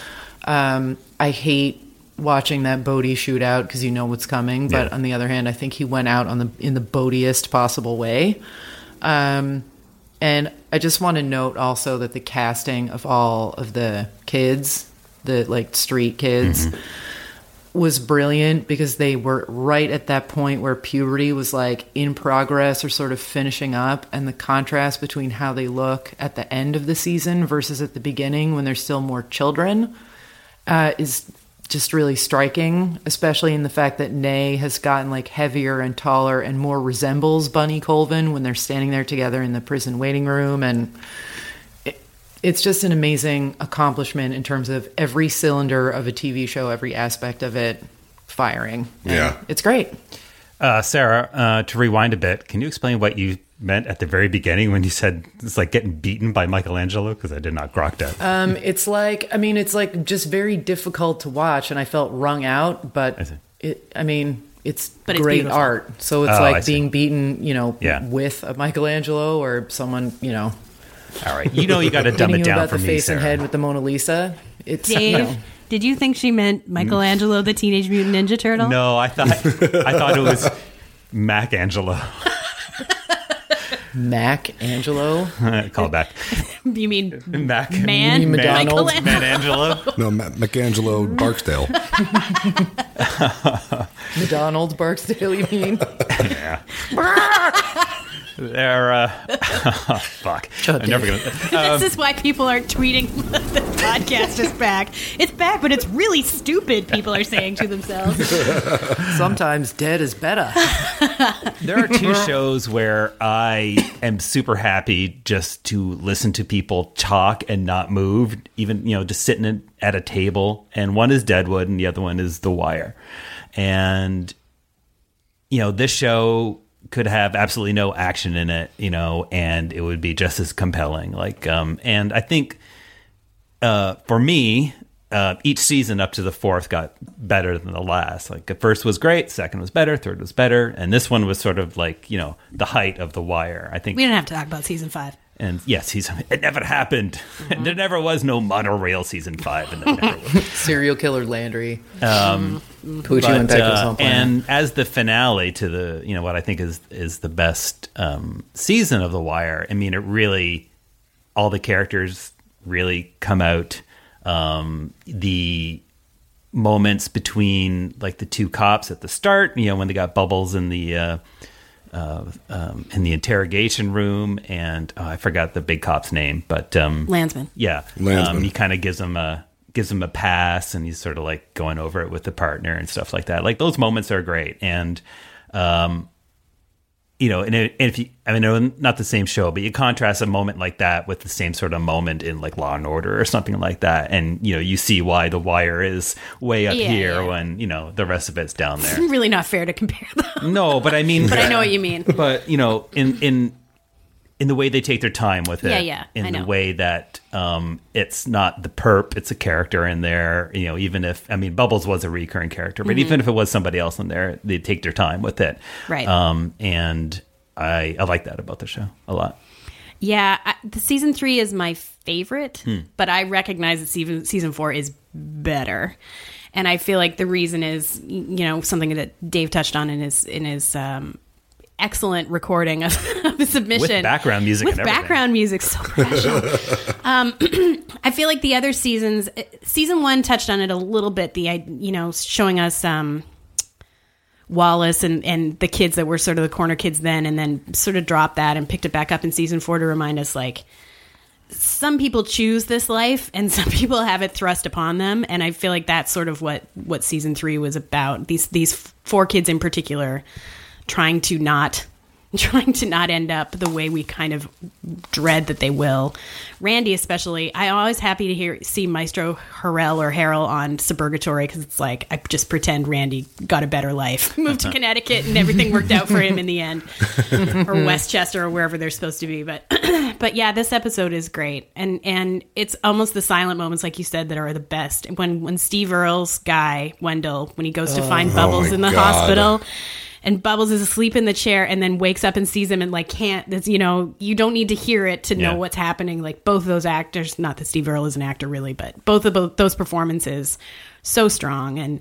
Um, I hate watching that Bodie shootout because you know what's coming. But Yeah. on the other hand, I think he went out on the in the Bodiest possible way. Um, and I just want to note also that the casting of all of the kids, the like street kids, was brilliant because they were right at that point where puberty was like in progress or sort of finishing up and the contrast between how they look at the end of the season versus at the beginning when they're still more children uh, is just really striking especially in the fact that Nay has gotten like heavier and taller and more resembles Bunny Colvin when they're standing there together in the prison waiting room and it's just an amazing accomplishment in terms of every cylinder of a TV show, every aspect of it firing. And Yeah. It's great. Uh, Sarah, uh, to rewind a bit, can you explain what you meant at the very beginning when you said it's like getting beaten by Michelangelo? Because I did not grok that. Um, it's like, I mean, it's like just very difficult to watch, and I felt wrung out, but it, I mean, it's But it's great beautiful. art. So it's Oh, I like see. being beaten, you know, Yeah. with a Michelangelo or someone, you know. All right, you know you got to dumb hitting it you down about for the me, face and head with the Mona Lisa. It's Dave, you know, did you think she meant Michelangelo, the Teenage Mutant Ninja Turtle? No, I thought I thought it was Mac Angelo. Mac Angelo. Call back. You mean Mac Man McDonald's. Michelangelo? Man Angelo. No, Ma- McAngelo Barksdale. McDonald's Barksdale, you mean? yeah. They're uh, fuck. I'm never gonna. Um, this is why people aren't tweeting the podcast is back. It's back, but it's really stupid. People are saying to themselves. Sometimes dead is better. There are two shows where I am super happy just to listen to people talk and not move, even you know, just sitting at a table. And one is Deadwood, and the other one is The Wire. And you know, this show could have absolutely no action in it, you know, and it would be just as compelling. Like, um, and I think uh, for me, uh, each season up to the fourth got better than the last. Like the first was great, second was better, third was better, and this one was sort of like you know the height of the wire. I think We don't have to talk about season five. And yes, he's it never happened. there never was no monorail season five, and there never was. Serial killer Landry. Um, but, and Peck was uh, and as the finale to the you know what I think is is the best um, season of The Wire. I mean, it really all the characters really come out. Um, the moments between like the two cops at the start, you know, when they got bubbles in the uh, uh, um, in the interrogation room, and oh, I forgot the big cop's name, but um, Landsman. yeah, Landsman. Um, he kind of gives him a gives him a pass, and he's sort of like going over it with the partner and stuff like that. Like those moments are great, and um, you know, and, and if you, I mean, not the same show, but you contrast a moment like that with the same sort of moment in like Law and Order or something like that, and you know, you see why The Wire is way up Yeah, here yeah. when you know the rest of it's down there. really not fair to compare them. No, but I mean, But I know what you mean. But you know, in in in the way they take their time with it, Yeah, yeah, in I the know. way that um, it's not the perp, it's a character in there. You know, even if I mean, Bubbles was a recurring character, but Mhm. even if it was somebody else in there, they take their time with it, Right. Um, and I I like that about the show a lot. Yeah, I, the season three is my favorite, Hmm. but I recognize that season season four is better, and I feel like the reason is you know something that Dave touched on in his in his um, excellent recording of, of the submission With background music with background music, so um, I feel like the other seasons, season one touched on it a little bit. The you know showing us. Um, Wallace and, and the kids that were sort of the corner kids then, and then sort of dropped that and picked it back up in season four to remind us like some people choose this life and some people have it thrust upon them. And I feel like that's sort of what, what season three was about. These these four kids in particular trying to not trying to not end up the way we kind of dread that they will. Randy, especially, I'm always happy to hear see Maestro Harrell or Harrell on Suburgatory because it's like I just pretend Randy got a better life, moved to uh-huh. Connecticut, and everything worked out for him in the end, or Westchester or wherever they're supposed to be. But but yeah, this episode is great, and and it's almost the silent moments, like you said, that are the best. When when Steve Earle's guy Wendell, when he goes to Oh. find Oh Bubbles in the God. hospital and Bubbles is asleep in the chair and then wakes up and sees him and like can't that's you know you don't need to hear it to know Yeah. what's happening like both of those actors not that Steve Earle is an actor really but both of tho- those performances so strong and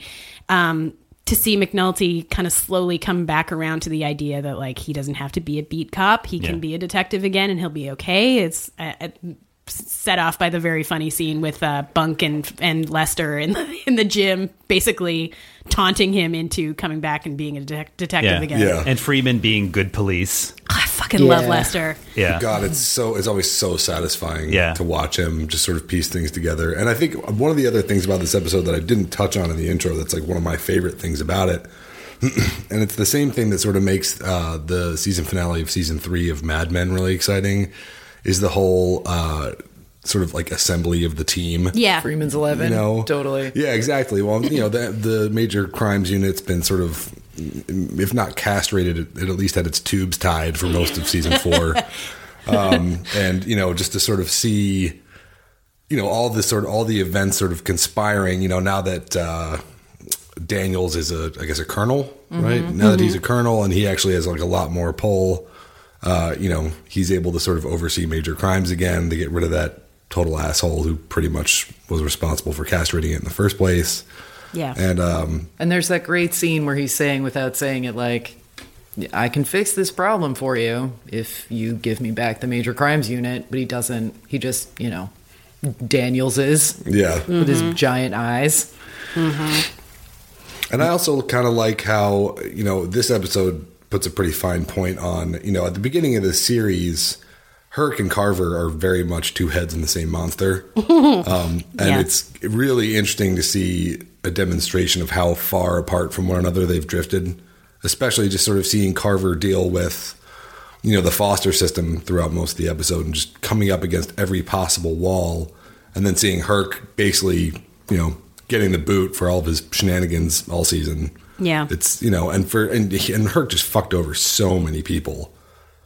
um to see McNulty kind of slowly come back around to the idea that like he doesn't have to be a beat cop he can Yeah. be a detective again and he'll be okay it's uh, uh, set off by the very funny scene with uh, Bunk and and Lester in the, in the gym, basically taunting him into coming back and being a detec- detective Yeah. again. Yeah. and Freamon being good police. I fucking love Lester. Yeah, God, it's so it's always so satisfying Yeah. to watch him just sort of piece things together. And I think one of the other things about this episode that I didn't touch on in the intro that's like one of my favorite things about it. and it's the same thing that sort of makes uh, the season finale of season three of Mad Men really exciting is the whole uh, sort of like assembly of the team. Yeah. Freamon's Eleven. You know, totally. Yeah, exactly. Well, you know, the the major crimes unit's been sort of, if not castrated, it, it at least had its tubes tied for most of season four. um, and you know, just to sort of see, you know, all this sort of all the events sort of conspiring. You know, now that uh, Daniels is a, I guess, a colonel, right? Now that he's a colonel and he actually has like a lot more pull. Uh, you know, he's able to sort of oversee major crimes again to get rid of that total asshole who pretty much was responsible for castrating it in the first place. Yeah. And um, And there's that great scene where he's saying without saying it, like, I can fix this problem for you if you give me back the major crimes unit. But he doesn't. He just, you know, Daniels is yeah, with his giant eyes. And I also kind of like how, you know, this episode puts a pretty fine point on, you know, at the beginning of the series, Herc and Carver are very much two heads in the same monster. um, and Yeah. it's really interesting to see a demonstration of how far apart from one another they've drifted, especially just sort of seeing Carver deal with, you know, the foster system throughout most of the episode and just coming up against every possible wall. And then seeing Herc basically, you know, getting the boot for all of his shenanigans all season. Yeah. It's, you know, and for, and, and Herc just fucked over so many people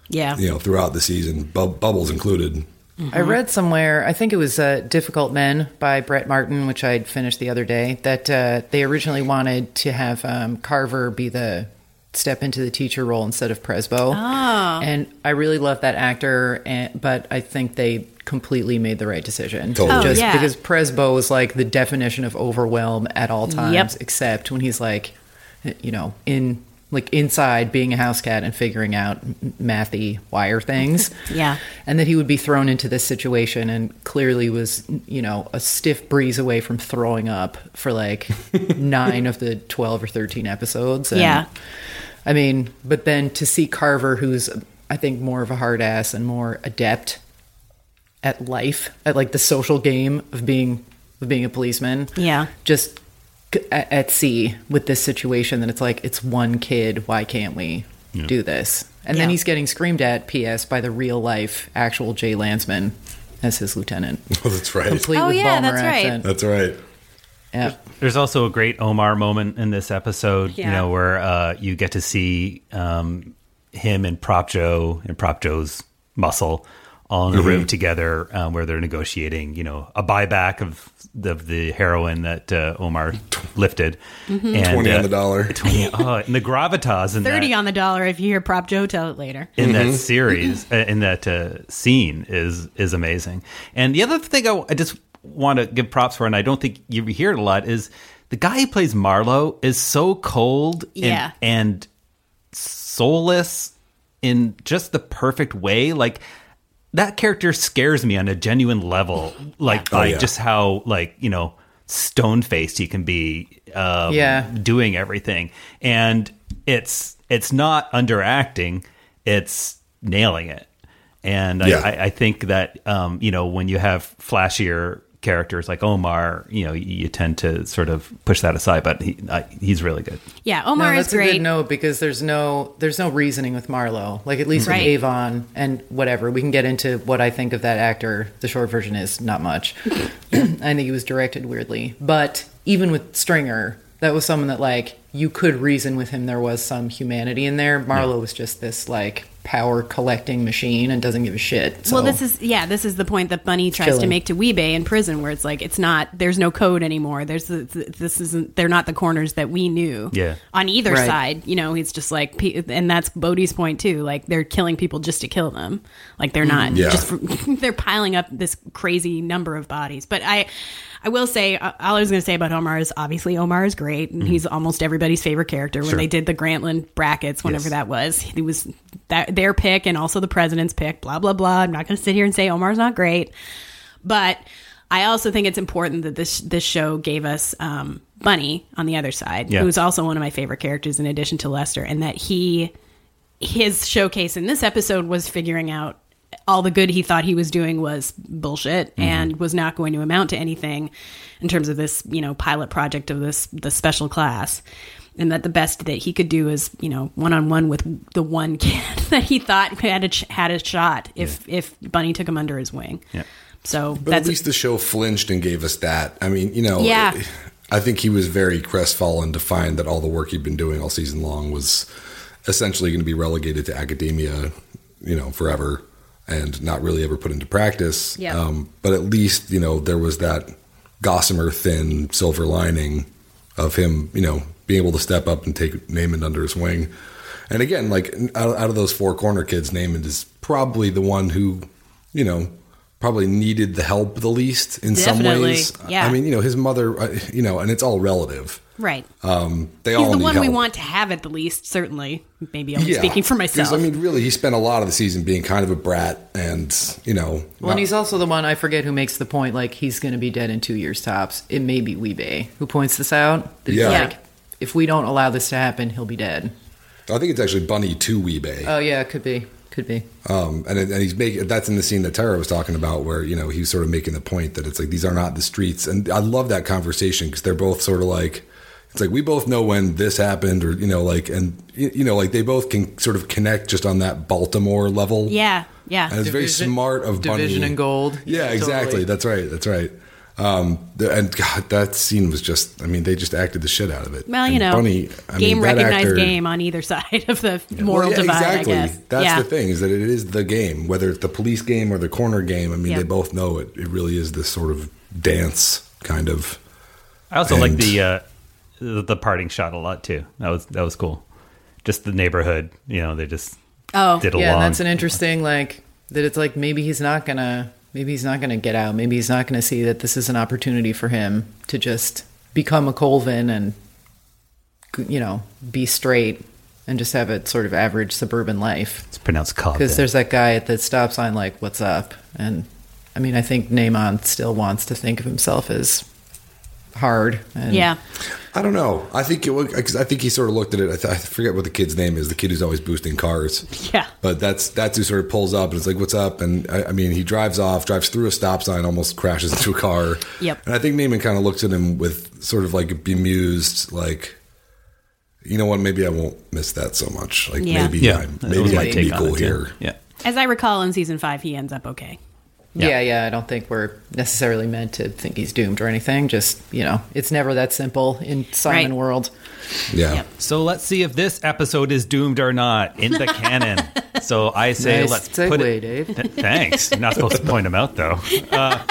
Yeah. you know, throughout the season, Bub- Bubbles included. I read somewhere, I think it was uh, Difficult Men by Brett Martin, which I'd finished the other day, that uh, they originally wanted to have um, Carver be the step into the teacher role instead of Prezbo. Oh. And I really love that actor, and, but I think they completely made the right decision. Totally. Oh, Just yeah. because Prezbo is like the definition of overwhelm at all times, Yep. except when he's like, you know, in like inside being a house cat and figuring out mathy wire things Yeah. and that he would be thrown into this situation and clearly was you know a stiff breeze away from throwing up for like nine of the 12 or 13 episodes and, Yeah. i mean but then to see carver who's i think more of a hard ass and more adept at life at like the social game of being of being a policeman Yeah. just at, at sea with this situation that it's like it's one kid why can't we do this and then he's getting screamed at ps by the real life actual jay landsman as his lieutenant Oh, that's right. complete Oh, with yeah, Balmer that's right. That's right. yeah There's also a great Omar moment in this episode, yeah. you know, where uh, you get to see um, him and Prop Joe and Prop Joe's muscle all in a room together, um, where they're negotiating, you know, a buyback of the, the heroin that uh, Omar lifted, Mm-hmm. and 20 on uh, the dollar. 20 oh, and the gravitas in Thirty that, on the dollar if you hear Prop Joe tell it later. in that series, uh, in that uh, scene is is amazing. And the other thing I, I just want to give props for, and I don't think you hear it a lot, is the guy who plays Marlo is so cold and, Yeah. and soulless in just the perfect way. Like that character scares me on a genuine level, like Oh, by yeah. just how like you know stone faced he can be. Um, Yeah. doing everything, and it's it's not underacting; it's nailing it. And Yeah. I, I, I think that um, you know when you have flashier characters like Omar, you know you tend to sort of push that aside, but he I, he's really good. Yeah, Omar no, is that's a great. good note because there's no there's no reasoning with Marlo. Like at least Right. with Avon and whatever. We can get into what I think of that actor. The short version is not much. I think he was directed weirdly. But even with Stringer, that was someone that like you could reason with him there was some humanity in there. Marlo was just this like power collecting machine and doesn't give a shit. So. Well, this is yeah, this is the point that Bunny tries to make to Wee-Bey in prison, where it's like it's not there's no code anymore. There's this isn't they're not the corners that we knew. Yeah. on either Right. side, you know, he's just like, and that's Bodie's point too. Like they're killing people just to kill them. Like they're mm-hmm. not Yeah. just they're piling up this crazy number of bodies. But I. I will say, uh, all I was going to say about Omar is obviously Omar is great, and he's almost everybody's favorite character. When Sure. they did the Grantland brackets, whenever Yes. that was, he was that their pick and also the president's pick. Blah blah blah. I'm not going to sit here and say Omar's not great, but I also think it's important that this this show gave us um, Bunny on the other side, Yeah. who's also one of my favorite characters in addition to Lester, and that he his showcase in this episode was figuring out all the good he thought he was doing was bullshit mm-hmm. and was not going to amount to anything in terms of this, you know, pilot project of this the special class. And that the best that he could do is, you know, one on one with the one kid that he thought had a ch- had a shot if if Bunny took him under his wing. Yeah. So But that's at least the show flinched and gave us that. I mean, you know, Yeah. I think he was very crestfallen to find that all the work he'd been doing all season long was essentially going to be relegated to academia, you know, forever and not really ever put into practice. Yeah. Um, but at least, you know, there was that gossamer thin silver lining of him, you know, being able to step up and take Namond under his wing. And again, like out, out of those four corner kids, Namond is probably the one who, you know, probably needed the help the least in some ways. yeah. I mean, you know, his mother, uh, you know, and it's all relative. Right. Um, they He's all the need one we want to have at the least, certainly. Maybe I'm Yeah, speaking for myself. I mean, really, he spent a lot of the season being kind of a brat, and you know, Well, not- and he's also the one I forget who makes the point like he's going to be dead in two years tops. It may be Wee-Bey who points this out. That he's Yeah. like, if we don't allow this to happen, he'll be dead. I think it's actually Bunny to Wee-Bey. Oh yeah, it could be. Could be. Um, and, and he's making that's in the scene that Tara was talking about, where you know he's sort of making the point that it's like these are not the streets, and I love that conversation because they're both sort of like it's like we both know when this happened, or you know, like and you you know, like they both can sort of connect just on that Baltimore level. Yeah, yeah. and it's very smart of Bunny. Division and Gold. Yeah, exactly. Totally. That's right. That's right. Um, the, and God, that scene was just. I mean, they just acted the shit out of it. Well, you And know, Bunny, I game mean, recognized actor- game on either side of the moral Well, yeah, divide. Exactly. I guess. That's yeah. the thing is that it is the game, whether it's the police game or the corner game. I mean, Yeah. they both know it. It really is this sort of dance kind of. I also like the uh, the the parting shot a lot too. That was that was cool. Just the neighborhood, you know, they just Oh, did yeah, along. and that's an interesting like that. It's like maybe he's not gonna, maybe he's not gonna get out. Maybe he's not gonna see that this is an opportunity for him to just become a Colvin and you know be straight and just have a sort of average suburban life. it's pronounced Colvin. Because there's that guy at the stop sign, like, "What's up?" And I mean, I think Namond still wants to think of himself as hard. And yeah. I don't know. I think it. was- 'cause I think he sort of looked at it. I, th- I forget what the kid's name is. The kid who's always boosting cars. Yeah. But that's that's who sort of pulls up and it's like, "What's up?" And I, I mean, he drives off, drives through a stop sign, almost crashes into a car. Yep. And I think Namond kind of looks at him with sort of like bemused, like, you know what? Maybe I won't miss that so much. Like Yeah. maybe yeah, I, that maybe my I can be cool here. Yeah. As I recall, in season five, he ends up okay. Yeah. Yeah. yeah, I don't think we're necessarily meant to think he's doomed or anything. Just you know, it's never that simple in Simon Right. world. Yeah. So let's see if this episode is doomed or not in the canon. So I say Nice let's segue, put it. Dave. Th- Thanks. You're not supposed to point them out though. Uh,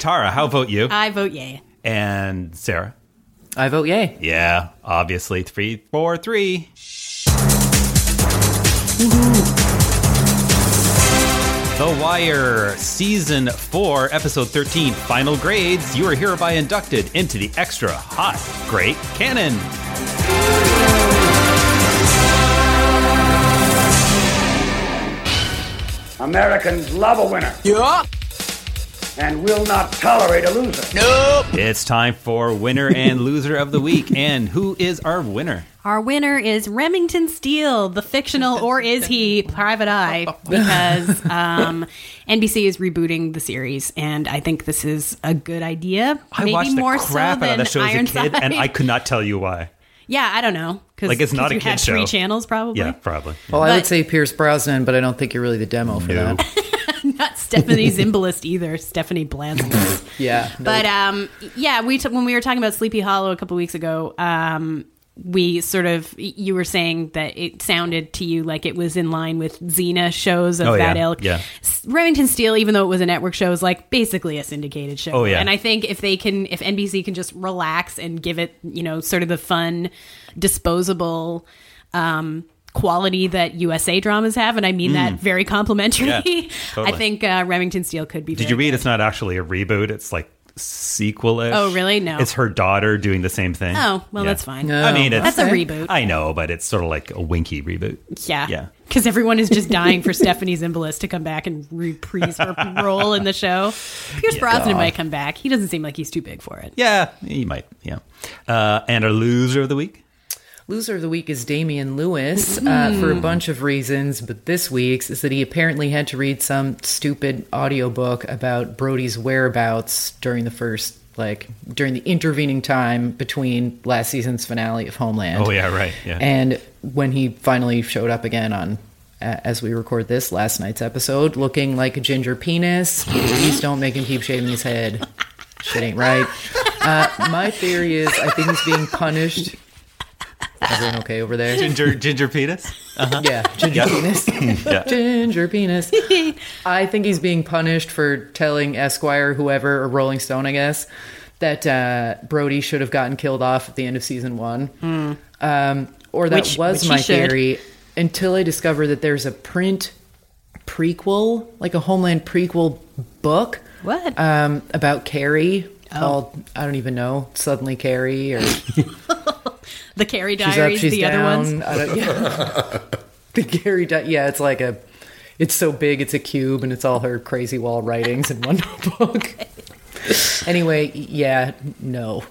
Tara, how vote you? I vote yay. And Sarah. I vote yay. Yeah, obviously three, four, three. The Wire, Season 4, Episode 13, Final Grades. You are hereby inducted into the extra hot, great canon. Americans love a winner. Yeah. And will not tolerate a loser. Nope. It's time for winner and loser of the week. And who is our winner? Our winner is Remington Steele, the fictional, or is he Private Eye? Because um, NBC is rebooting the series, and I think this is a good idea. I Maybe watched the more crap so out of than that show as a kid, and I could not tell you why. yeah, I don't know. Cause, Like, it's not a you kid had three channels, probably. Yeah, probably. Well, I But- would say Pierce Brosnan, but I don't think you're really the demo for No. that. not Stephanie Zimbalist either. Stephanie Blanchard. Yeah, But um, yeah, we t- when we were talking about Sleepy Hollow a couple weeks ago, um, we sort of you were saying that it sounded to you like it was in line with Xena shows of Oh, that yeah, ilk. yeah. S- Remington Steele, even though it was a network show, is like basically a syndicated show. Oh, yeah. and I think if they can, if NBC can just relax and give it, you know, sort of the fun, disposable. Um, quality that USA dramas have, and I mean that very complimentary. Mm. Yeah, totally. I think uh, Remington Steele could be. Did very you read good. it's not actually a reboot? It's like sequel-ish. Oh, really? No. It's her daughter doing the same thing. Oh, well, Yeah. that's fine. No. I mean, it's, That's a reboot. I know, but it's sort of like a winky reboot. Yeah. Yeah. Because everyone is just dying for Stephanie Zimbalist to come back and reprise her role in the show. Pierce Brosnan might come back. He doesn't seem like he's too big for it. Yeah, he might. Yeah. Uh, and our loser of the week. Loser of the week is Damian Lewis uh, for a bunch of reasons, but this week's is that he apparently had to read some stupid audiobook about Brody's whereabouts during the first, like, during the intervening time between last season's finale of Homeland. Oh yeah, right. Yeah. And when he finally showed up again on, a- as we record this last night's episode, looking like a ginger penis, please don't make him keep shaving his head. Shit ain't right. Uh, my theory is I think he's being punished. Everyone okay over there? ginger ginger penis. Yeah, ginger penis. Yeah. ginger penis. I think he's being punished for telling Esquire, whoever, or Rolling Stone, I guess, that uh, Brody should have gotten killed off at the end of season one. Um, or that Which- was which my theory until I discovered that there's a print prequel, like a Homeland prequel book. What? Um, about Carrie Oh. called, I don't even know, Suddenly Carrie, or the Carrie she's up, Diaries, she's the other ones. I don't, yeah. the Gary, Di- yeah, it's like a, it's so big, it's a cube, and it's all her crazy wall writings in one book. anyway, yeah, no.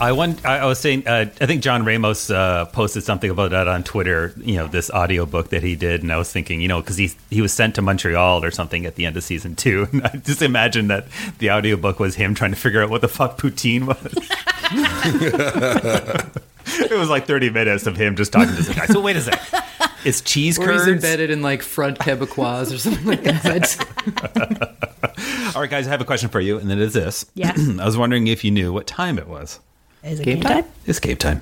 I want. I I was saying. Uh, I think John Ramos uh, posted something about that on Twitter. You know, this audiobook that he did, and I was thinking, you know, because he he was sent to Montreal or something at the end of season two. And I just imagine that the audiobook was him trying to figure out what the fuck poutine was. it was like thirty minutes of him just talking to this guy. So wait a sec. It's cheese Or he's curds. embedded in like front Quebecois or something like that. All right, guys, I have a question for you, and it is this. Yeah. I was wondering if you knew what time it was. Is it Game game, time? time? It's game time.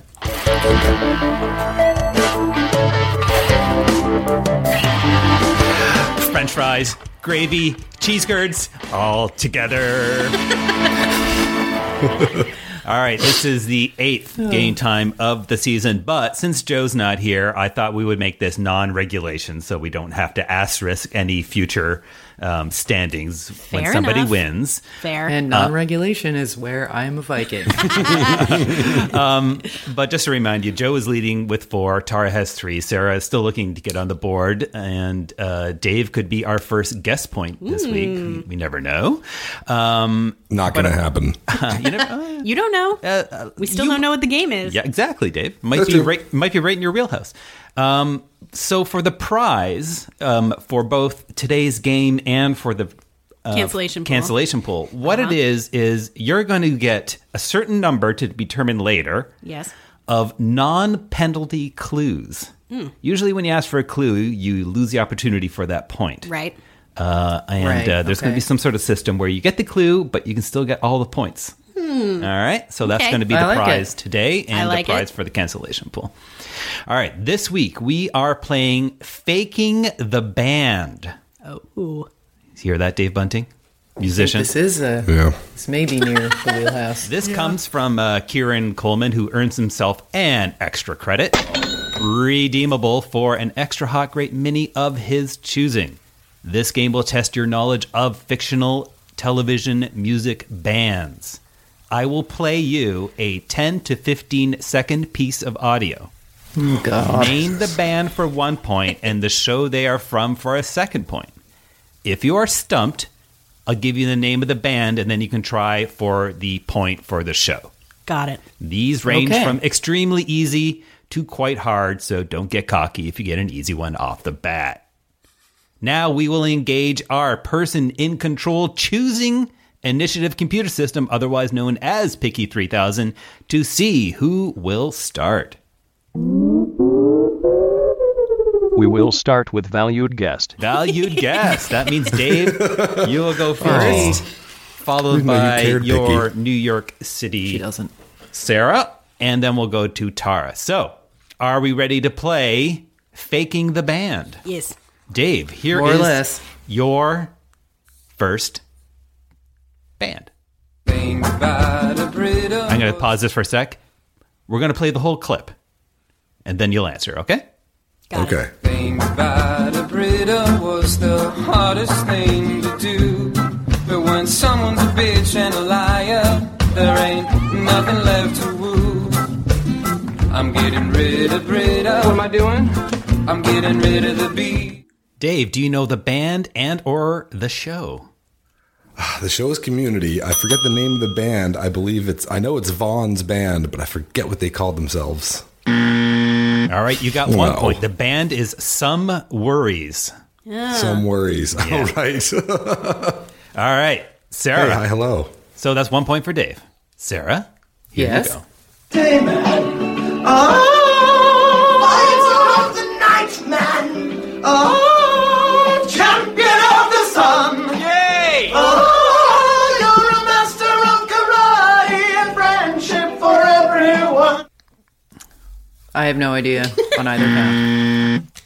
French fries, gravy, cheese curds, all together. all right, this is the eighth oh. game time of the season. But since Joe's not here, I thought we would make this non regulation so we don't have to asterisk any future um, standings when somebody enough. wins. Fair. and non-regulation is where I am a Viking. But just to remind you, Joe is leading with four. Tara has three. Sarah is still looking to get on the board, and uh, Dave could be our first guest point this week. We, we never know. Um, Not going to happen. you never. uh, you don't know. uh, we still you- don't know what the game is. Yeah, exactly, Dave. Might That's be true. right. Might be right in your wheelhouse. Um, so for the prize um, for both today's game and for the uh, Cancellation pool. cancellation pool, what Uh-huh. it is is you're going to get a certain number to be determined later Yes. of non-penalty clues. Hmm. Usually, when you ask for a clue, you lose the opportunity for that point. Right. Uh, and Right, uh, there's going to be some sort of system where you get the clue, but you can still get all the points. All right, so that's Hmm. Going to be I the like it. prize today and like the prize it. for the cancellation pool. All right, this week we are playing "Faking the Band." Oh. Hear that, Dave Bunting, musician? this is uh, Yeah. this may be near the wheelhouse. This comes from uh, Kieran Coleman, who earns himself an extra credit, redeemable for an extra hot great mini of his choosing. This game will test your knowledge of fictional television music bands. I will play you a 10 to 15 second piece of audio. God. Name the band for one point and the show they are from for a second point. If you are stumped, I'll give you the name of the band and then you can try for the point for the show. Got it. These range Okay. from extremely easy to quite hard, so don't get cocky if you get an easy one off the bat. Now we will engage our person in control choosing initiative computer system, otherwise known as Picky 3000, to see who will start. We will start with valued guest. Valued guest. That means Dave, you will go first, followed Didn't you by cared, your Picky. New York City She doesn't. Sarah, and then we'll go to Tara. So, are we ready to play Faking the Band? Yes. Dave, here is More or less. your first band. I'm going to pause this for a sec. We're going to play the whole clip, and then you'll answer, okay? Got Okay. Britta was the hardest thing to do. But when someone's a bitch and a liar, there ain't nothing left to woo. I'm getting rid of Brita. What am I doing? I'm getting rid of the beat. Dave, do you know the band and or the show? Ah, the show is Community. I forget the name of the band. I believe it's, I know it's Vaughn's band, but I forget what they called themselves. Mm-hmm. All right, you got one Wow. point. The band is Some Worries. Ah. Some worries. All right. All right, Sarah. Hey, hi, hello. So that's one point for Dave. Sarah, here Yes? you go. Oh, the night man. Oh, I have no idea on either count.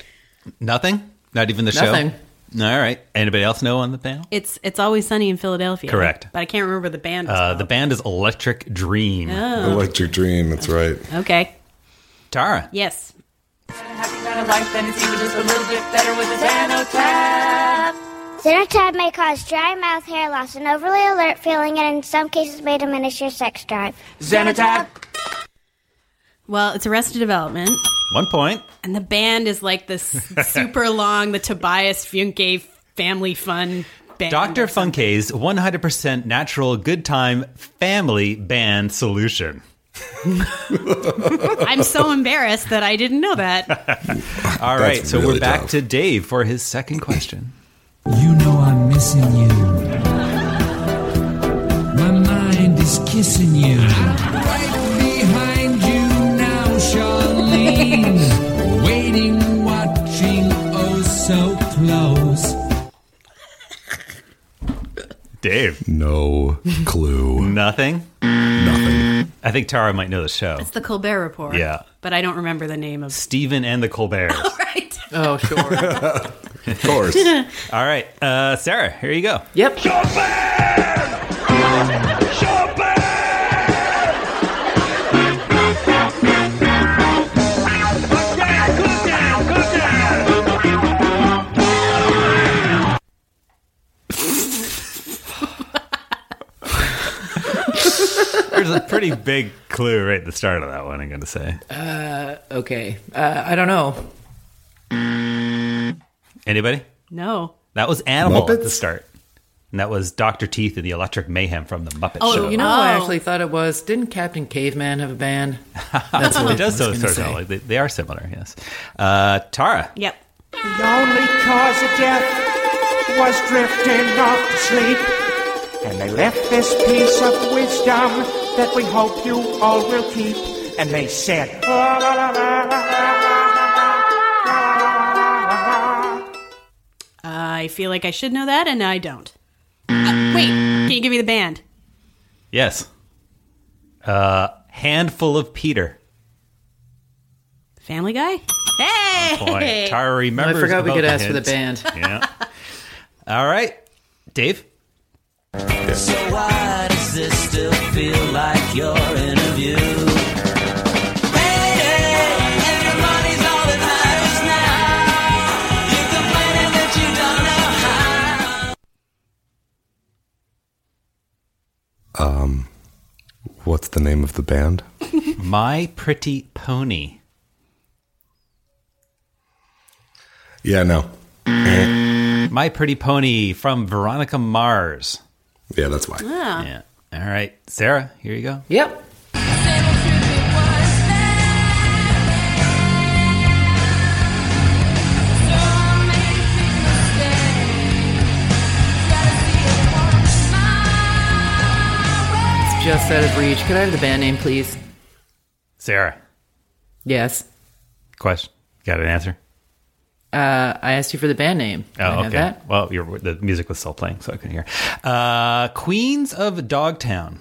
Nothing? Not even the show? All right. Anybody else know on the panel? It's it's always sunny in Philadelphia. Correct. But I can't remember the band. Uh, the band is Electric Dream. Oh. Electric Dream. That's right. Okay. Tara. Yes. Kind of life, then it's even just a little bit better with a Xanotap. Xenotab may cause dry mouth, hair loss, an overly alert feeling, and in some cases may diminish your sex drive. Xanotap. Well, it's Arrested Development, One point. and the band is like this super long, the Tobias Funke family fun band. Dr. Funke's 100% natural good time family band solution. I'm so embarrassed that I didn't know that. All right, That's so really we're back tough. to Dave for his second question. You know I'm missing you. My mind is kissing you. Dave. No clue. Nothing? Nothing. I think Tara might know the show. It's the Colbert Report. Yeah. But I don't remember the name of. Stephen and the Colberts. right. Oh, sure. of course. All right, uh, Sarah, here you go. Yep. There's a pretty big clue right at the start of that one, I'm going to say. Uh, okay. Uh, I don't know. Anybody? No. That was Animal at the start. And that was Dr. Teeth and the Electric Mayhem from the Muppet Show. Oh, Show. you know, I Oh. actually thought it was. Didn't Captain Caveman have a band? That's what it does I so sort of like they, they are similar, yes. Uh, Tara. Yep. The only cause of death was drifting off to sleep. And they left this piece of wisdom that we hope you all will keep. And they said. I feel like I should know that, and I don't. Uh, wait, can you give me the band? Yes. Uh, Handful of Peter. Family Guy? Hey! Boy, Tara remembers. I forgot we could ask for the band. Yeah. All right, Dave. So why does this still feel like your interview? Hey, hey, and your money's all that matters now. You're complaining that you don't know how. Um, what's the name of the band? My Pretty Pony. Yeah, no. My Pretty Pony from Veronica Mars. Yeah, that's why. Ah. Yeah. All right, Sarah, here you go. Yep. Just out of reach. Could I have the band name, please? Sarah, Yes. question. Got an answer? Uh, I asked you for the band name. Can I Oh, okay. that? Well, your, the music was still playing, so I couldn't hear. Uh, Queens of Dogtown.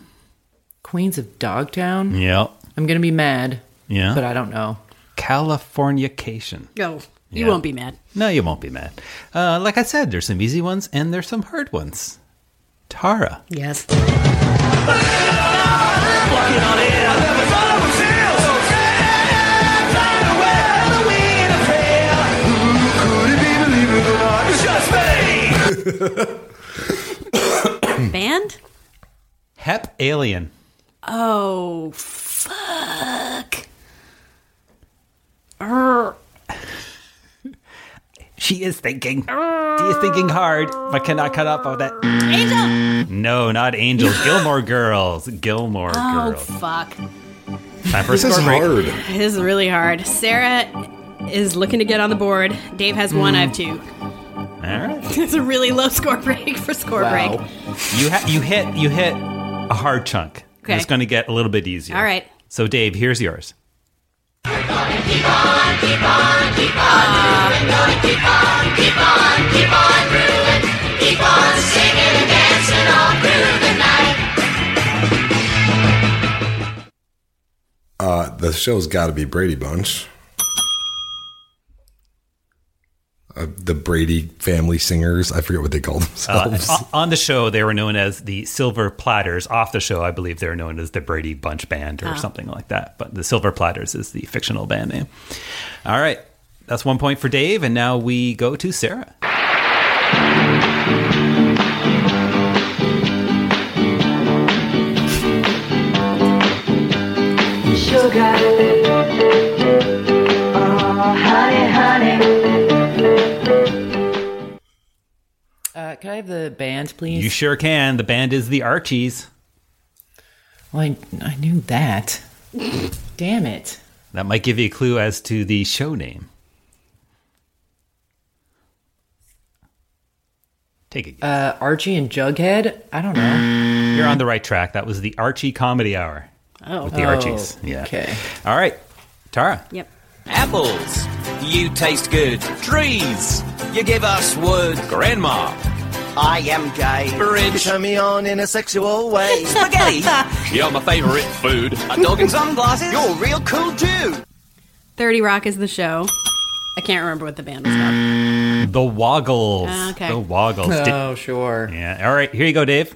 Queens of Dogtown? Yep. I'm going to be mad, Yeah. but I don't know. Californication. Go. You Yeah. won't be mad. No, you won't be mad. Uh, like I said, there's some easy ones and there's some hard ones. Tara. Yes. Band? Hep Alien. Oh, fuck. Err. She is thinking. She is thinking hard, but cannot cut up of that. Angel! No, not Angels. Gilmore Girls. Gilmore Oh, Girls. fuck. Time for a This is score break. hard. This is really hard. Sarah is looking to get on the board. Dave has one, I have two. All right. It's a really low score break for score break. You ha- you hit you hit a hard chunk. Okay. It's going to get a little bit easier. All right. So Dave, here's yours. Uh, the show's got to be Brady Bunch. Uh, the Brady family singers. I forget what they call Uh, themselves. o- on the show, they were known as the Silver Platters. Off the show, I believe they were known as the Brady Bunch Band or Ah. something like that. But the Silver Platters is the fictional band name. All right. That's one point for Dave. And now we go to Sarah. Sugar. Can I have the band, please? You sure can. The band is the Archies. Well, I, I knew that. Damn it. That might give you a clue as to the show name. Take a guess. Uh, Archie and Jughead? I don't know. You're on the right track. That was the Archie Comedy Hour. Oh. With the Oh, Archies. Yeah. okay. All right. Tara. Yep. Apples. You taste good. Trees. You give us wood. Grandma. I am gay. Bridge. You turn me on in a sexual way. Spaghetti. You're my favorite food. A dog in sunglasses. You're a real cool dude. 30 Rock is the show. I can't remember what the band was called. The Woggles. Ah, okay. The Woggles. Oh, sure. yeah. All right. Here you go, Dave.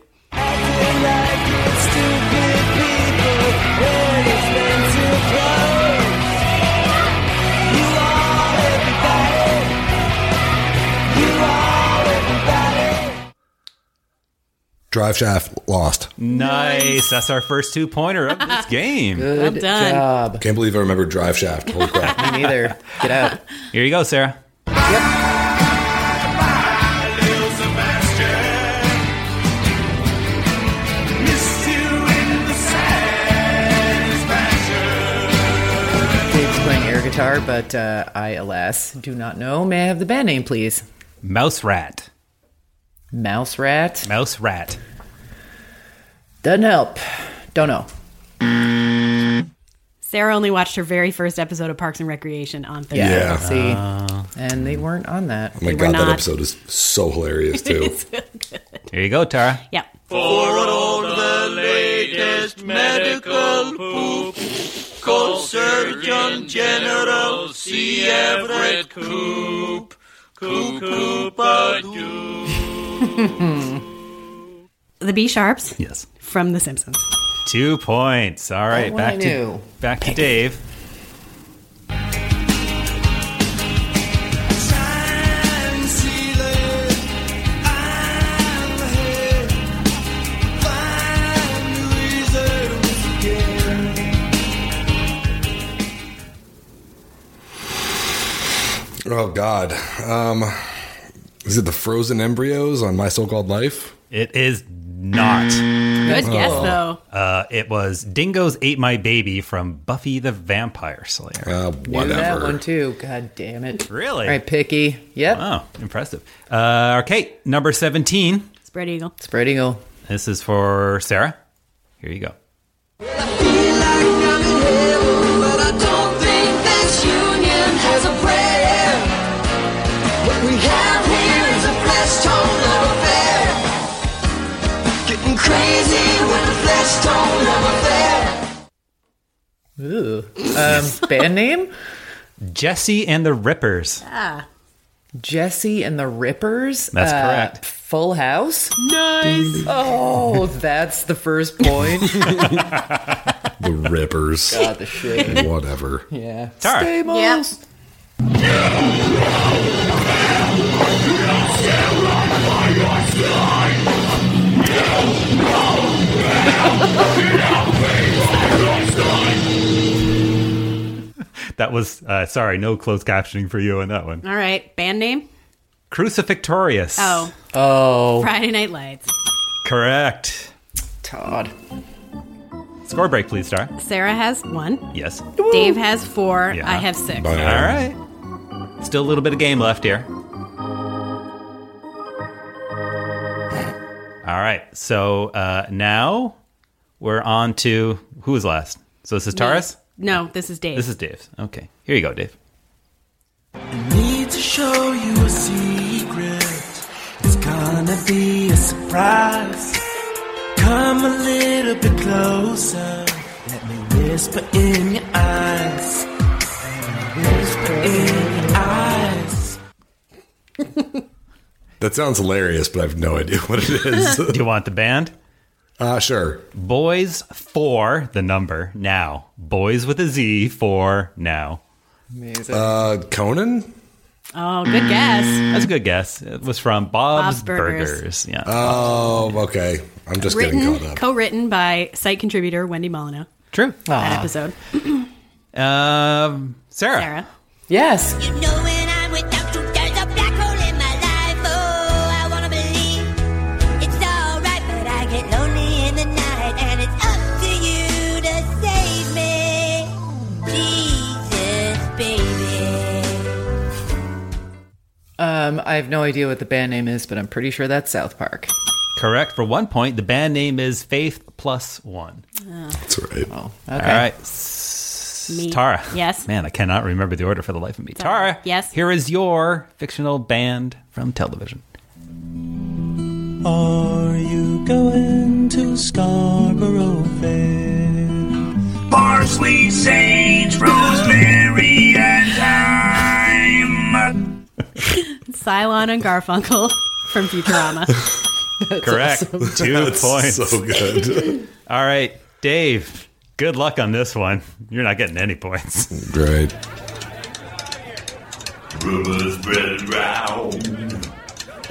Drive shaft lost. Nice. That's our first two pointer of this game. Good Well done. job. Can't believe I remember drive shaft. Holy crap. Me neither. Get out. Here you go, Sarah. Yep. Dave's playing air guitar, but uh, I, alas, do not know. May I have the band name, please? Mouse Rat. Mouse Rat? Mouse Rat. Doesn't help. Don't know. Sarah only watched her very first episode of Parks and Recreation on Thursday. Yeah. Yeah. See? Uh, and they weren't on that. Oh my They were god, that not. episode is so hilarious too. Here you go, Tara. Yep. The B Sharps Yes. from The Simpsons. Two points. All right. back to back to Dave. Oh god. Um is it the frozen embryos on my so-called life? It is not. Good guess, though. Uh, it was Dingoes Ate My Baby from Buffy the Vampire Slayer. Uh, Knew that one, too. God damn it. Really? All right, Picky. Yep. Oh, impressive. Uh, okay, number 17. Spread Eagle. Spread Eagle. This is for Sarah. Here you go. Ooh. Um, band name? Jesse and the Rippers. Ah. Jesse and the Rippers? That's Uh, correct. Full House? Nice. Oh, that's the first point. The rippers. God, the shit. Whatever. Yeah. Tara. Stamos. That was, uh, sorry, no closed captioning for you on that one. All right. Band name? Crucifictorious. Oh. Oh. Friday Night Lights. Correct. Todd. Score break, please, Star. Sarah has one. Yes. Dave has four. Yeah. I have six. All right. Still a little bit of game left here. All right. So uh, now we're on to who was last? So this is Tara's? No, this is Dave. This is Dave's. Okay. Here you go, Dave. I Need to show you a secret. It's gonna be a surprise. Come a little bit closer. Let me whisper in your eyes. Whisper in your eyes. That sounds hilarious, but I have no idea what it is. Do you want the band? Uh, sure. Boys for the number now. Boys with a Z for now. Amazing. Uh, Conan? Oh, good guess. That's a good guess. It was from Bob's, Bob's Burgers. Burgers. Yeah. Oh, okay. I'm just getting Written, caught up. co-written by site contributor Wendy Molyneux. True. That episode. Um, Sarah. Sarah. Yes. You know Um, I have no idea what the band name is, but I'm pretty sure that's South Park. Correct for one point. The band name is Faith Plus One. That's right. Oh, All right. S- Me. Tara. Yes. Man, I cannot remember the order for the life of me. Sorry. Tara. Yes. Here is your fictional band from television. Are you going to Scarborough Fair? Parsley, sage, rosemary, and thyme. Cylon and Garfunkel from Futurama. Correct. Two That's points. so good. All right, Dave. Good luck on this one. You're not getting any points. Right. Rumors spread around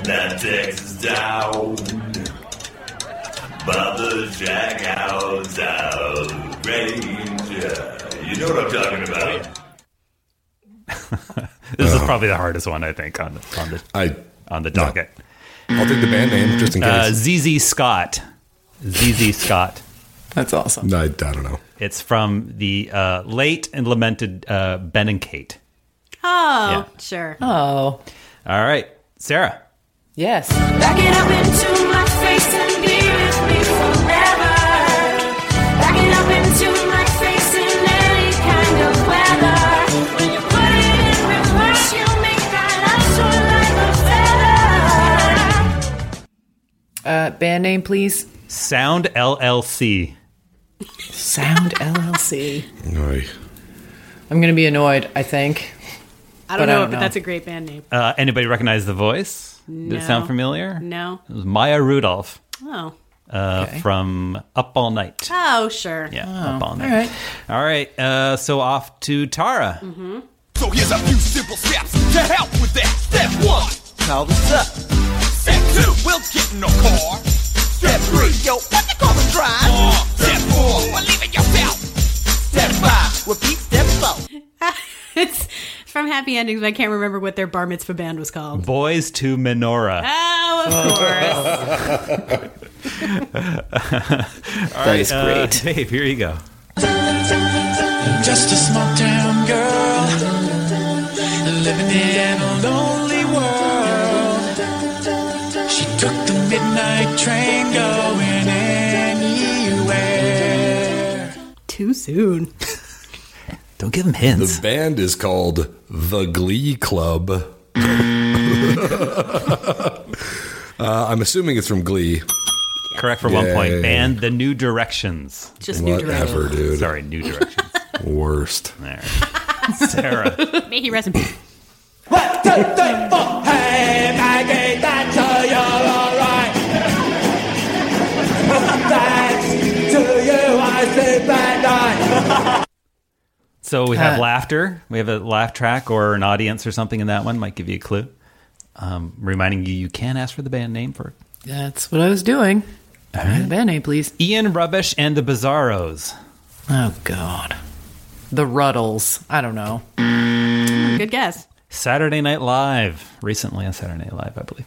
that Texas down by the Jackhouse Ranger. You know what I'm talking about. This is probably the hardest one, I think, on the on the I on the docket. I'll take the band name just in Uh, case. ZZ Scott. ZZ Scott. That's awesome. I, I don't know. It's from the uh, late and lamented uh, Ben and Kate. Oh, Yeah. sure. Oh, All right, Sarah. yes. Uh, band name, please. Sound LLC. Sound LLC. Oy. I'm going to be annoyed, I think. I don't But I know, don't but know. that's a great band name. Uh, anybody recognize the voice? Did it sound familiar? No. It was Maya Rudolph Oh. uh, Okay. from Up All Night. Oh, sure. Yeah, Oh, Up All Night. all right. All right. Uh, so off to Tara. Mm-hmm. So here's a few simple steps to help with that. Step one, Call this up. Step two, we'll get in the car. Step three, yo, what you call the drive? Uh, step four, we're leaving yourself. Step five, repeat step four. it's from Happy Endings, but I can't remember what their bar mitzvah band was called. Boys to Menorah. Oh, of course. that is great. Dave, here you go. Just a small town girl living in a train going anywhere. Too soon. Don't give him hints. The band is called The Glee Club. uh, I'm assuming it's from Glee. Correct for one point. Yay. Band The New Directions. Just New Whatever, Directions. dude. Sorry, New Directions. Worst. there. Sarah. May he rest in peace. Hey, Maggie, that's So we have Uh, laughter. We have a laugh track or an audience or something in that one. Might give you a clue. Um, reminding you, you can ask for the band name for it. That's what I was doing. All right. Band name, please. Ian Rubbish and the Bizarros. Oh, God. The Rutles. I don't know. Good guess. Saturday Night Live. Recently on Saturday Night Live, I believe.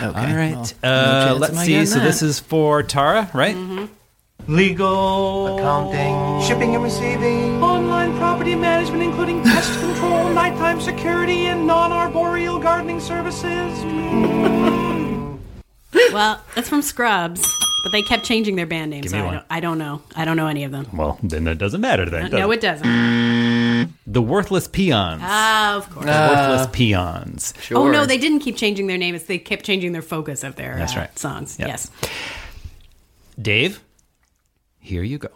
Okay. All right. well, uh, no chance let's see. getting So this is for Tara, right? Legal. Accounting, shipping and receiving. Online property management, including pest control, nighttime security, and non-arboreal gardening services. Well, that's from Scrubs, but they kept changing their band names. Give So I one. don't, I don't know. I don't know any of them. Well, then it doesn't matter then. no, does it doesn't. The Worthless Peons. Ah, of course. The Worthless Peons. Oh no, they didn't keep changing their names. They kept changing their focus of their That's uh, right. songs. Yep. Yes. Dave, here you go.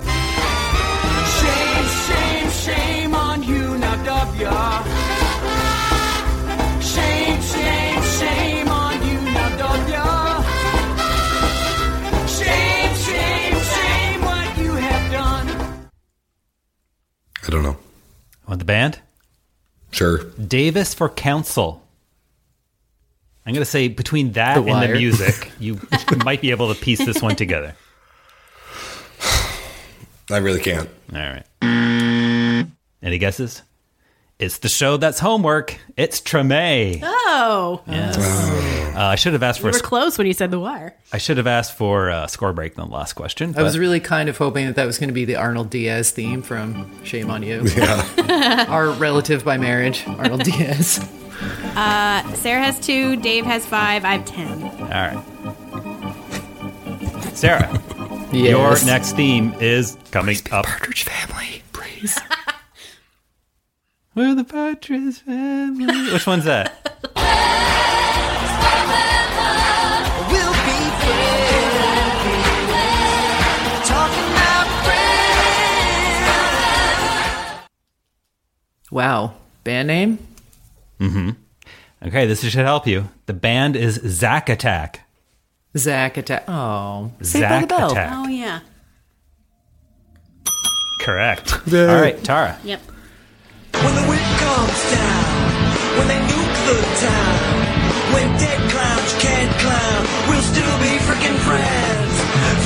Shame, shame, shame on you, now dub ya. Shame, shame, shame on you, now dub ya. Shame, shame, shame what you have done. I don't know. Want the band? Sure. Davis for Council. I'm going to say between that The and the music, you might be able to piece this one together. I really can't. All right. Any guesses? It's the show that's homework. It's Treme. Oh, Yes. Uh, I should have asked for. we for. were a sc- close when you said the wire. I should have asked for a score break on the last question. I was really kind of hoping that that was going to be the Arnold Diaz theme from Shame on You. Yeah. Our relative by marriage, Arnold Diaz. Uh, Sarah has two. Dave has five. I have ten. All right. Sarah, Yes. your next theme is coming up. Partridge Family, please. We're the Partridge Family. Which one's that? We'll be friends. Talking about friends. Wow. Band name? Mm-hmm. Okay, this should help you. The band is Zack Attack. Zack Attack. Oh. Saved by Zack the Bell. Attack. Oh yeah. Correct. All right, Tara. Yep. When the wind comes down, when they nuke the town, when dead clowns can't clown, we'll still be frickin' friends.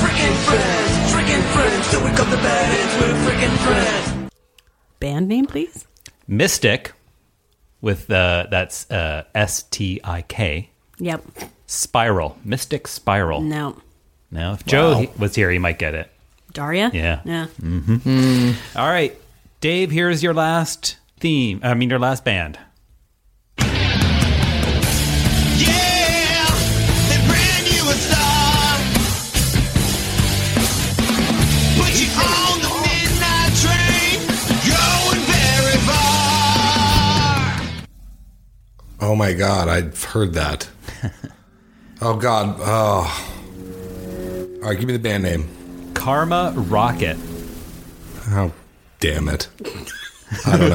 Frickin' friends, frickin' friends, till we cut the bad ends, we're frickin' friends. Band name, please. Mystic, with uh, that's uh, S T I K. Yep. Spiral. Mystic Spiral. No. Now, if Joe Wow. he- was here, he might get it. Daria. Yeah. Yeah. Mm-hmm. All right, Dave. Here's your last theme. I mean, your last band. Yeah, they brand you a star. Put you on the midnight train, going very far. Oh my god, I've heard that. oh god. Oh. All right, give me the band name. Karma Rocket. Oh, damn it. I don't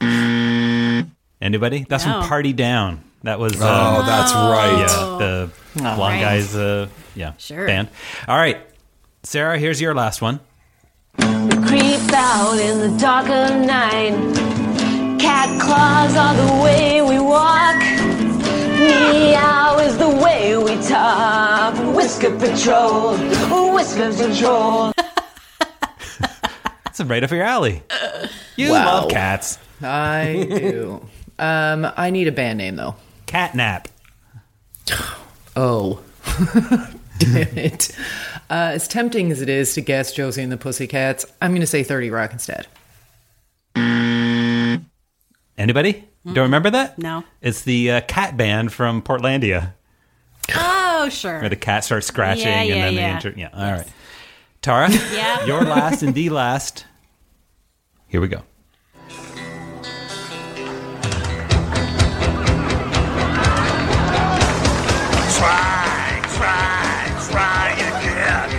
know. Anybody? That's No. from Party Down. That was. Oh, uh, that's right. Yeah, the blonde right. guys. Uh, yeah, Sure. band. All right, Sarah. Here's your last one. Creep out in the dark of night. Cat claws are the way we walk. Meow is the way we talk. Whisker patrol, whisker patrol. That's right up your alley. You Wow. love cats. I do. um, I need a band name though. Catnap. Oh. Damn it. Uh, as tempting as it is to guess Josie and the Pussycats, I'm going to say 30 Rock instead. Anybody? Don't remember that? No. It's the uh, cat band from Portlandia, Oh sure. where the cat starts scratching Yeah, and yeah, then yeah. they enter. Yeah. All right. Tara. Yeah. Your last and the last. Here we go. Try, try, try again.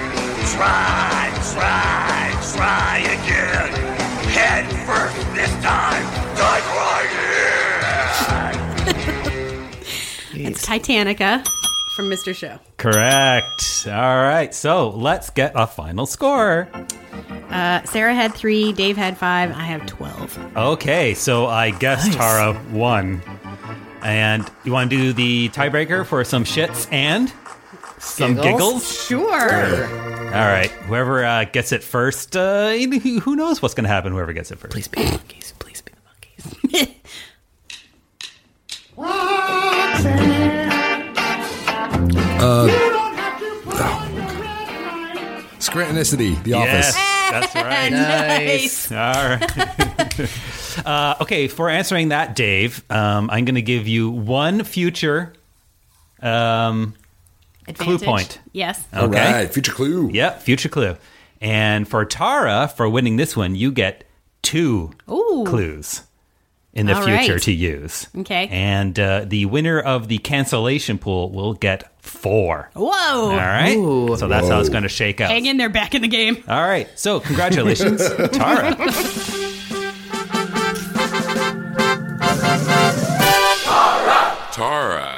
Try, try, try again. Head first this time. Titanica from Mr. Show. Correct. All right. So let's get a final score. Uh, Sarah had three. Dave had five. I have twelve. Okay. So I guess Nice. Tara won. And you want to do the tiebreaker for some shits and some giggles? Sure. All right. Whoever uh, gets it first, uh, who who knows what's going to happen? Whoever gets it first. Please be the monkeys. Please be the monkeys. Scrantonicity, The Office. Yes, Office. that's right. Nice. All right. uh, okay, for answering that, Dave, um, I'm going to give you one future um, clue point. Yes. All Okay. right, future clue. Yep, future clue. And for Tara, for winning this one, you get two Ooh. clues in the All future right. to use. Okay. And uh, the winner of the cancellation pool will get four. Whoa. All right. Ooh. So that's how it's going to shake out. Hang in there, back in the game. All right. So congratulations, Tara. Tara.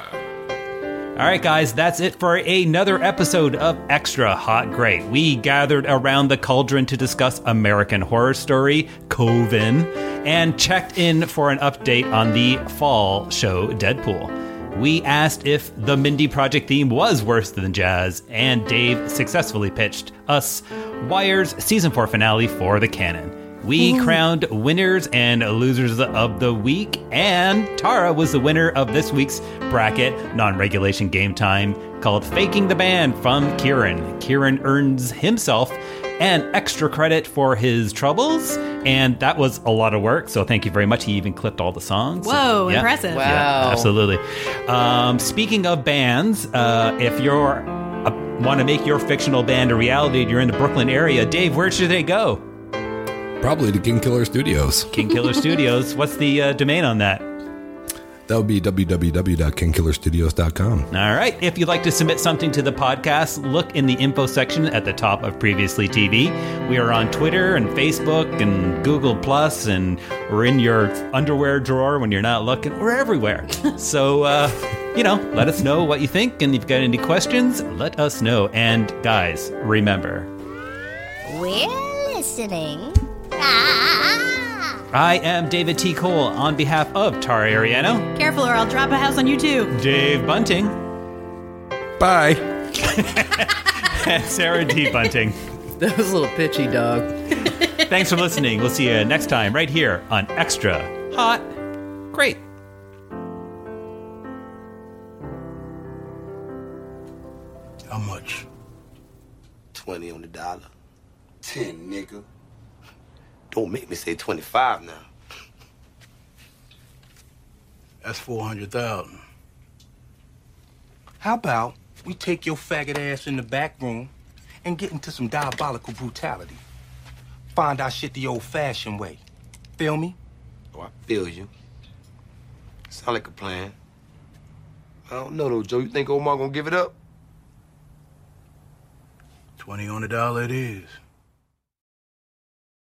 All right, guys, that's it for another episode of Extra Hot Great. We gathered around the cauldron to discuss American Horror Story, Coven, and checked in for an update on the fall show Deadpool. We asked if the Mindy Project theme was worse than jazz, and Dave successfully pitched us Wire's season 4 finale for the canon. We crowned winners and losers of the week, and Tara was the winner of this week's bracket non regulation game time called Faking the Band from Kieran. Kieran earns himself an extra credit for his troubles and that was a lot of work. So thank you very much. He even clipped all the songs. Whoa, Yeah. impressive. Wow. Yeah, absolutely. Um, speaking of bands, uh, if you're uh, want to make your fictional band a reality, you're in the Brooklyn area, Dave, where should they go? Probably to King Killer Studios. King Killer Studios. What's the uh, domain on that? That would be www.kingkillerstudios.com. All right. If you'd like to submit something to the podcast, look in the info section at the top of Previously TV. We are on Twitter and Facebook and Google Plus, and we're in your underwear drawer when you're not looking. We're everywhere. so, uh, you know, let us know what you think, and if you've got any questions, let us know. And guys, remember, We're listening. I am David T. Cole on behalf of Tara Ariano, Careful, or I'll drop a house on you too. Dave Bunting, Bye. and Sarah D. Bunting. That was a little pitchy, dog. Thanks for listening. We'll see you next time right here on Extra Hot Great. How much? 20 on the dollar. 10, nigga. Don't make me say 25 now. That's 400,000. How about we take your faggot ass in the back room and get into some diabolical brutality? Find our shit the old fashioned way. Feel me? Oh, I feel you. Sound like a plan. I don't know though, Joe. You think Omar gonna give it up? 20 on the dollar it is.